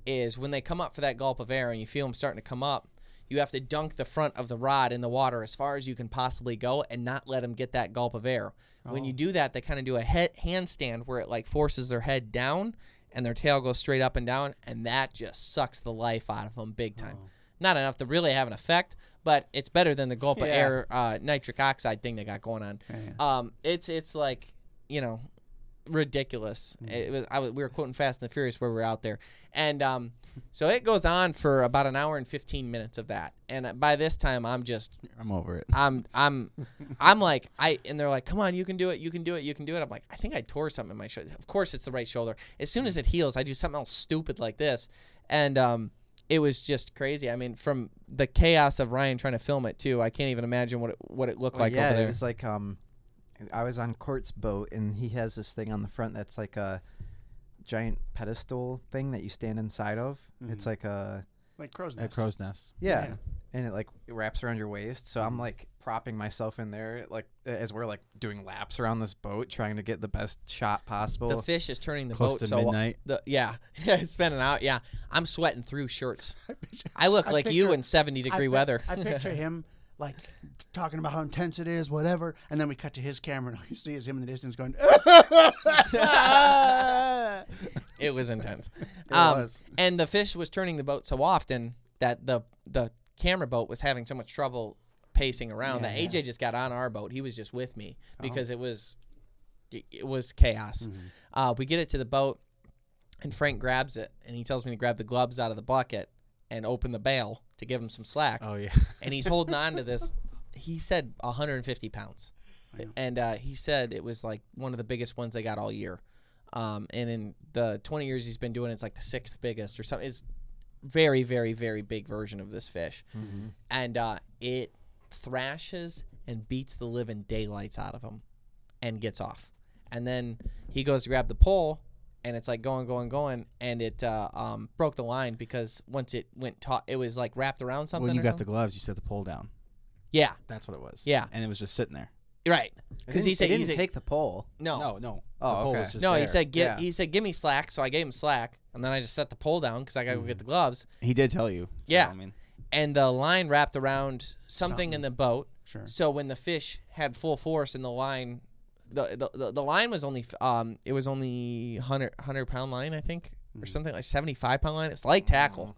is when they come up for that gulp of air and you feel them starting to come up, you have to dunk the front of the rod in the water as far as you can possibly go and not let them get that gulp of air. When you do that, they kind of do a head handstand where it like forces their head down and their tail goes straight up and down, and that just sucks the life out of them big time. Not enough to really have an effect, but it's better than the gulp of air uh, nitric oxide thing they got going on. Yeah, Um, it's it's like you know ridiculous. It was I was, we were quoting Fast and the Furious where we were out there, and um, so it goes on for about an hour and fifteen minutes of that. And uh, by this time, I'm just I'm over it. I'm I'm I'm like I and they're like, come on, you can do it, you can do it, you can do it. I'm like, I think I tore something in my shoulder. Of course, it's the right shoulder. As soon as it heals, I do something else stupid like this, and um, it was just crazy. I mean, from the chaos of Ryan trying to film it too, I can't even imagine what it what it looked Well, like yeah, over there. it was like um, I was on Court's boat and he has this thing on the front that's like a giant pedestal thing that you stand inside of. It's mm-hmm. like a like crow's At nest. Crow's Nest. yeah, Yeah. and it like it wraps around your waist. So I'm mm-hmm. like propping myself in there, like as we're like doing laps around this boat, trying to get the best shot possible. the fish is turning the Close boat to so midnight. the yeah yeah it's been an out yeah I'm sweating through shirts. I look I like you in 70 I degree weather. I picture him like talking about how intense it is, whatever, and then we cut to his camera, and all you see is him in the distance going. it was intense. It um, was. And the fish was turning the boat so often that the the camera boat was having so much trouble pacing around Yeah, that AJ just got on our boat. He was just with me Oh. because it was it- it was chaos. Mm-hmm. Uh, we get it to the boat, and Frank grabs it, and he tells me to grab the gloves out of the bucket and open the bail to give him some slack. Oh yeah. and he's holding on to this. He said 150 pounds, and uh, he said it was like one of the biggest ones they got all year. Um, and in the 20 years he's been doing, it, it's like the sixth biggest or something. It's very, very, very big version of this fish, and uh, it thrashes and beats the living daylights out of him, and gets off. And then he goes to grab the pole, and it's like going, going, going, and it uh, um, broke the line because once it went, taut, it was like wrapped around something. when you or got something. the gloves, you set the pole down. yeah, That's what it was. Yeah. And it was just sitting there. right. Because he didn't- said it didn't he said, take the pole. no, No, no. Oh, the pole okay. was just no. He said get. Yeah. He said give me slack, so I gave him slack, and then I just set the pole down because I got to go get the gloves. he did tell you. so, Yeah. I mean, And the line wrapped around something, in the boat. Sure. So when the fish had full force and the line, the the, the, the line was only um it was only 100, 100 pound line I think or something like seventy five pound line. It's light tackle.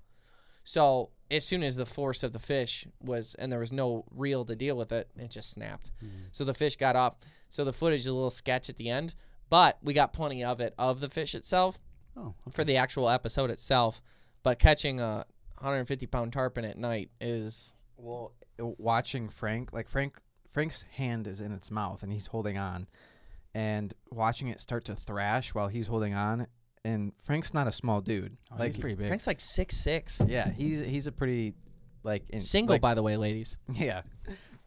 So as soon as the force of the fish was and there was no reel to deal with it, it just snapped. So the fish got off. So the footage is a little sketch at the end, but we got plenty of it of the fish itself Oh, for the actual episode itself. But catching a 150 pound tarpon at night is Well, watching Frank, like Frank, Frank's hand is in its mouth and he's holding on, and watching it start to thrash while he's holding on. And Frank's not a small dude. oh, like he's pretty big. Frank's like six six. yeah, he's he's a pretty like in, Single, like- by the way, ladies. Yeah.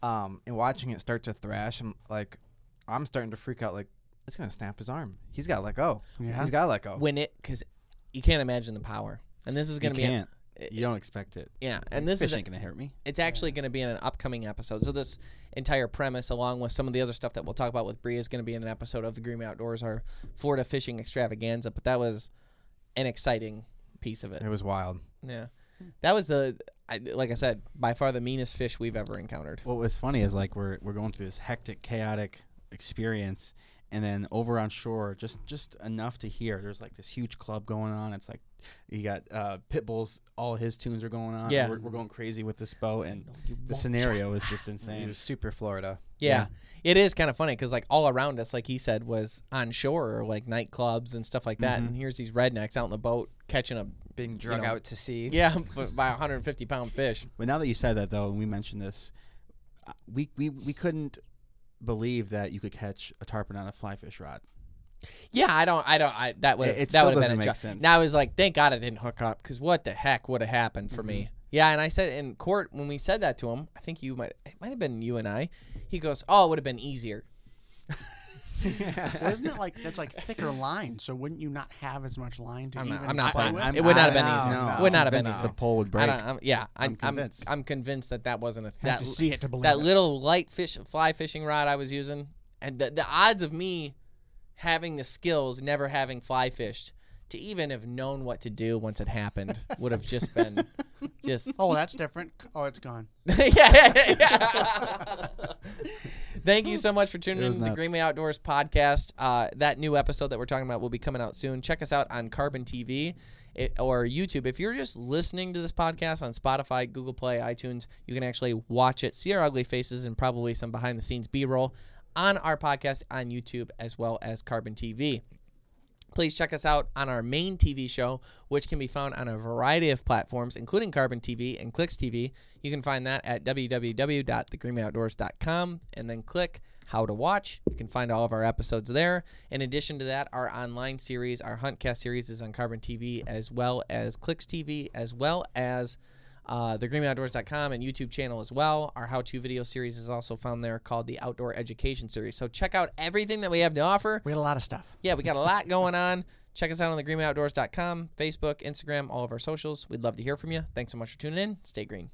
Um, and watching it start to thrash, I'm like, I'm starting to freak out. Like, it's gonna snap his arm. He's got to let go. Yeah. He's got to let go. When it, because you can't imagine the power. And this is going to be, a. You don't expect it. yeah, and this Fish is a- ain't gonna hurt me. it's actually going to be in an upcoming episode. So this entire premise, along with some of the other stuff that we'll talk about with Bree, is going to be in an episode of the Green Outdoors, our Florida fishing extravaganza. But that was an exciting piece of it. It was wild. Yeah, that was the, I, like I said, by far the meanest fish we've ever encountered. What was funny is like we're we're going through this hectic, chaotic experience, and then over on shore, just just enough to hear. There's like this huge club going on. It's like you got uh, Pitbull's. All his tunes are going on. Yeah. we're, we're going crazy with this boat, and the scenario is just It insane. was super Florida. Yeah. It is kind of funny because, like, all around us, like he said, was on shore or like nightclubs and stuff like that. And here's these rednecks out in the boat catching a Being drug know, out to sea. yeah, but by a 150 pound fish. But now that you said that, though, and we mentioned this, uh, we we we couldn't believe that you could catch a tarpon on a fly fish rod. Yeah, I don't, I don't, I that would It- it that still would have been doesn't a make job. sense. Now I was like, thank God I didn't hook up because what the heck would have happened for Mm-hmm. me? Yeah, and I said in court when we said that to him, I think you might, it might have been you and I. He goes, "Oh, it would have been easier." Well, isn't it like that's like thicker line? So wouldn't you not have as much line to I'm even not, I'm not play buying with? that. It would not have been easy. easier. no, It would not have been Convinced easier. The pole would I break. don't, I'm, yeah, I'm, I'm I'm, convinced. I'm convinced that that wasn't a Have that to see it to believe that it. little light fish fly fishing rod I was using, and the, the odds of me having the skills, never having fly fished, to even have known what to do once it happened would have just been just Oh, that's different. Oh, it's gone. yeah, yeah, yeah. Thank you so much for tuning in to the. Greenway Outdoors podcast. Uh, that new episode that we're talking about will be coming out soon. Check us out on Carbon TV it, or YouTube. If you're just listening to this podcast on Spotify, Google Play, iTunes, you can actually watch it, see our ugly faces, and probably some behind the scenes B roll on our podcast on YouTube as well as Carbon TV. Please check us out on our main TV show, which can be found on a variety of platforms, including Carbon TV and Clicks TV. You can find that at www.thegreenwayoutdoors.com and then click How to Watch. You can find all of our episodes there. In addition to that, our online series, our Huntcast series, is on Carbon TV as well as Clicks TV, as well as uh, and YouTube channel as well. Our how to video series is also found there called the Outdoor Education Series. So check out everything that we have to offer. We got a lot of stuff. Yeah, we got a lot going on. Check us out on thegreenmanoutdoors.com, Facebook, Instagram, all of our socials. We'd love to hear from you. Thanks so much for tuning in. Stay green.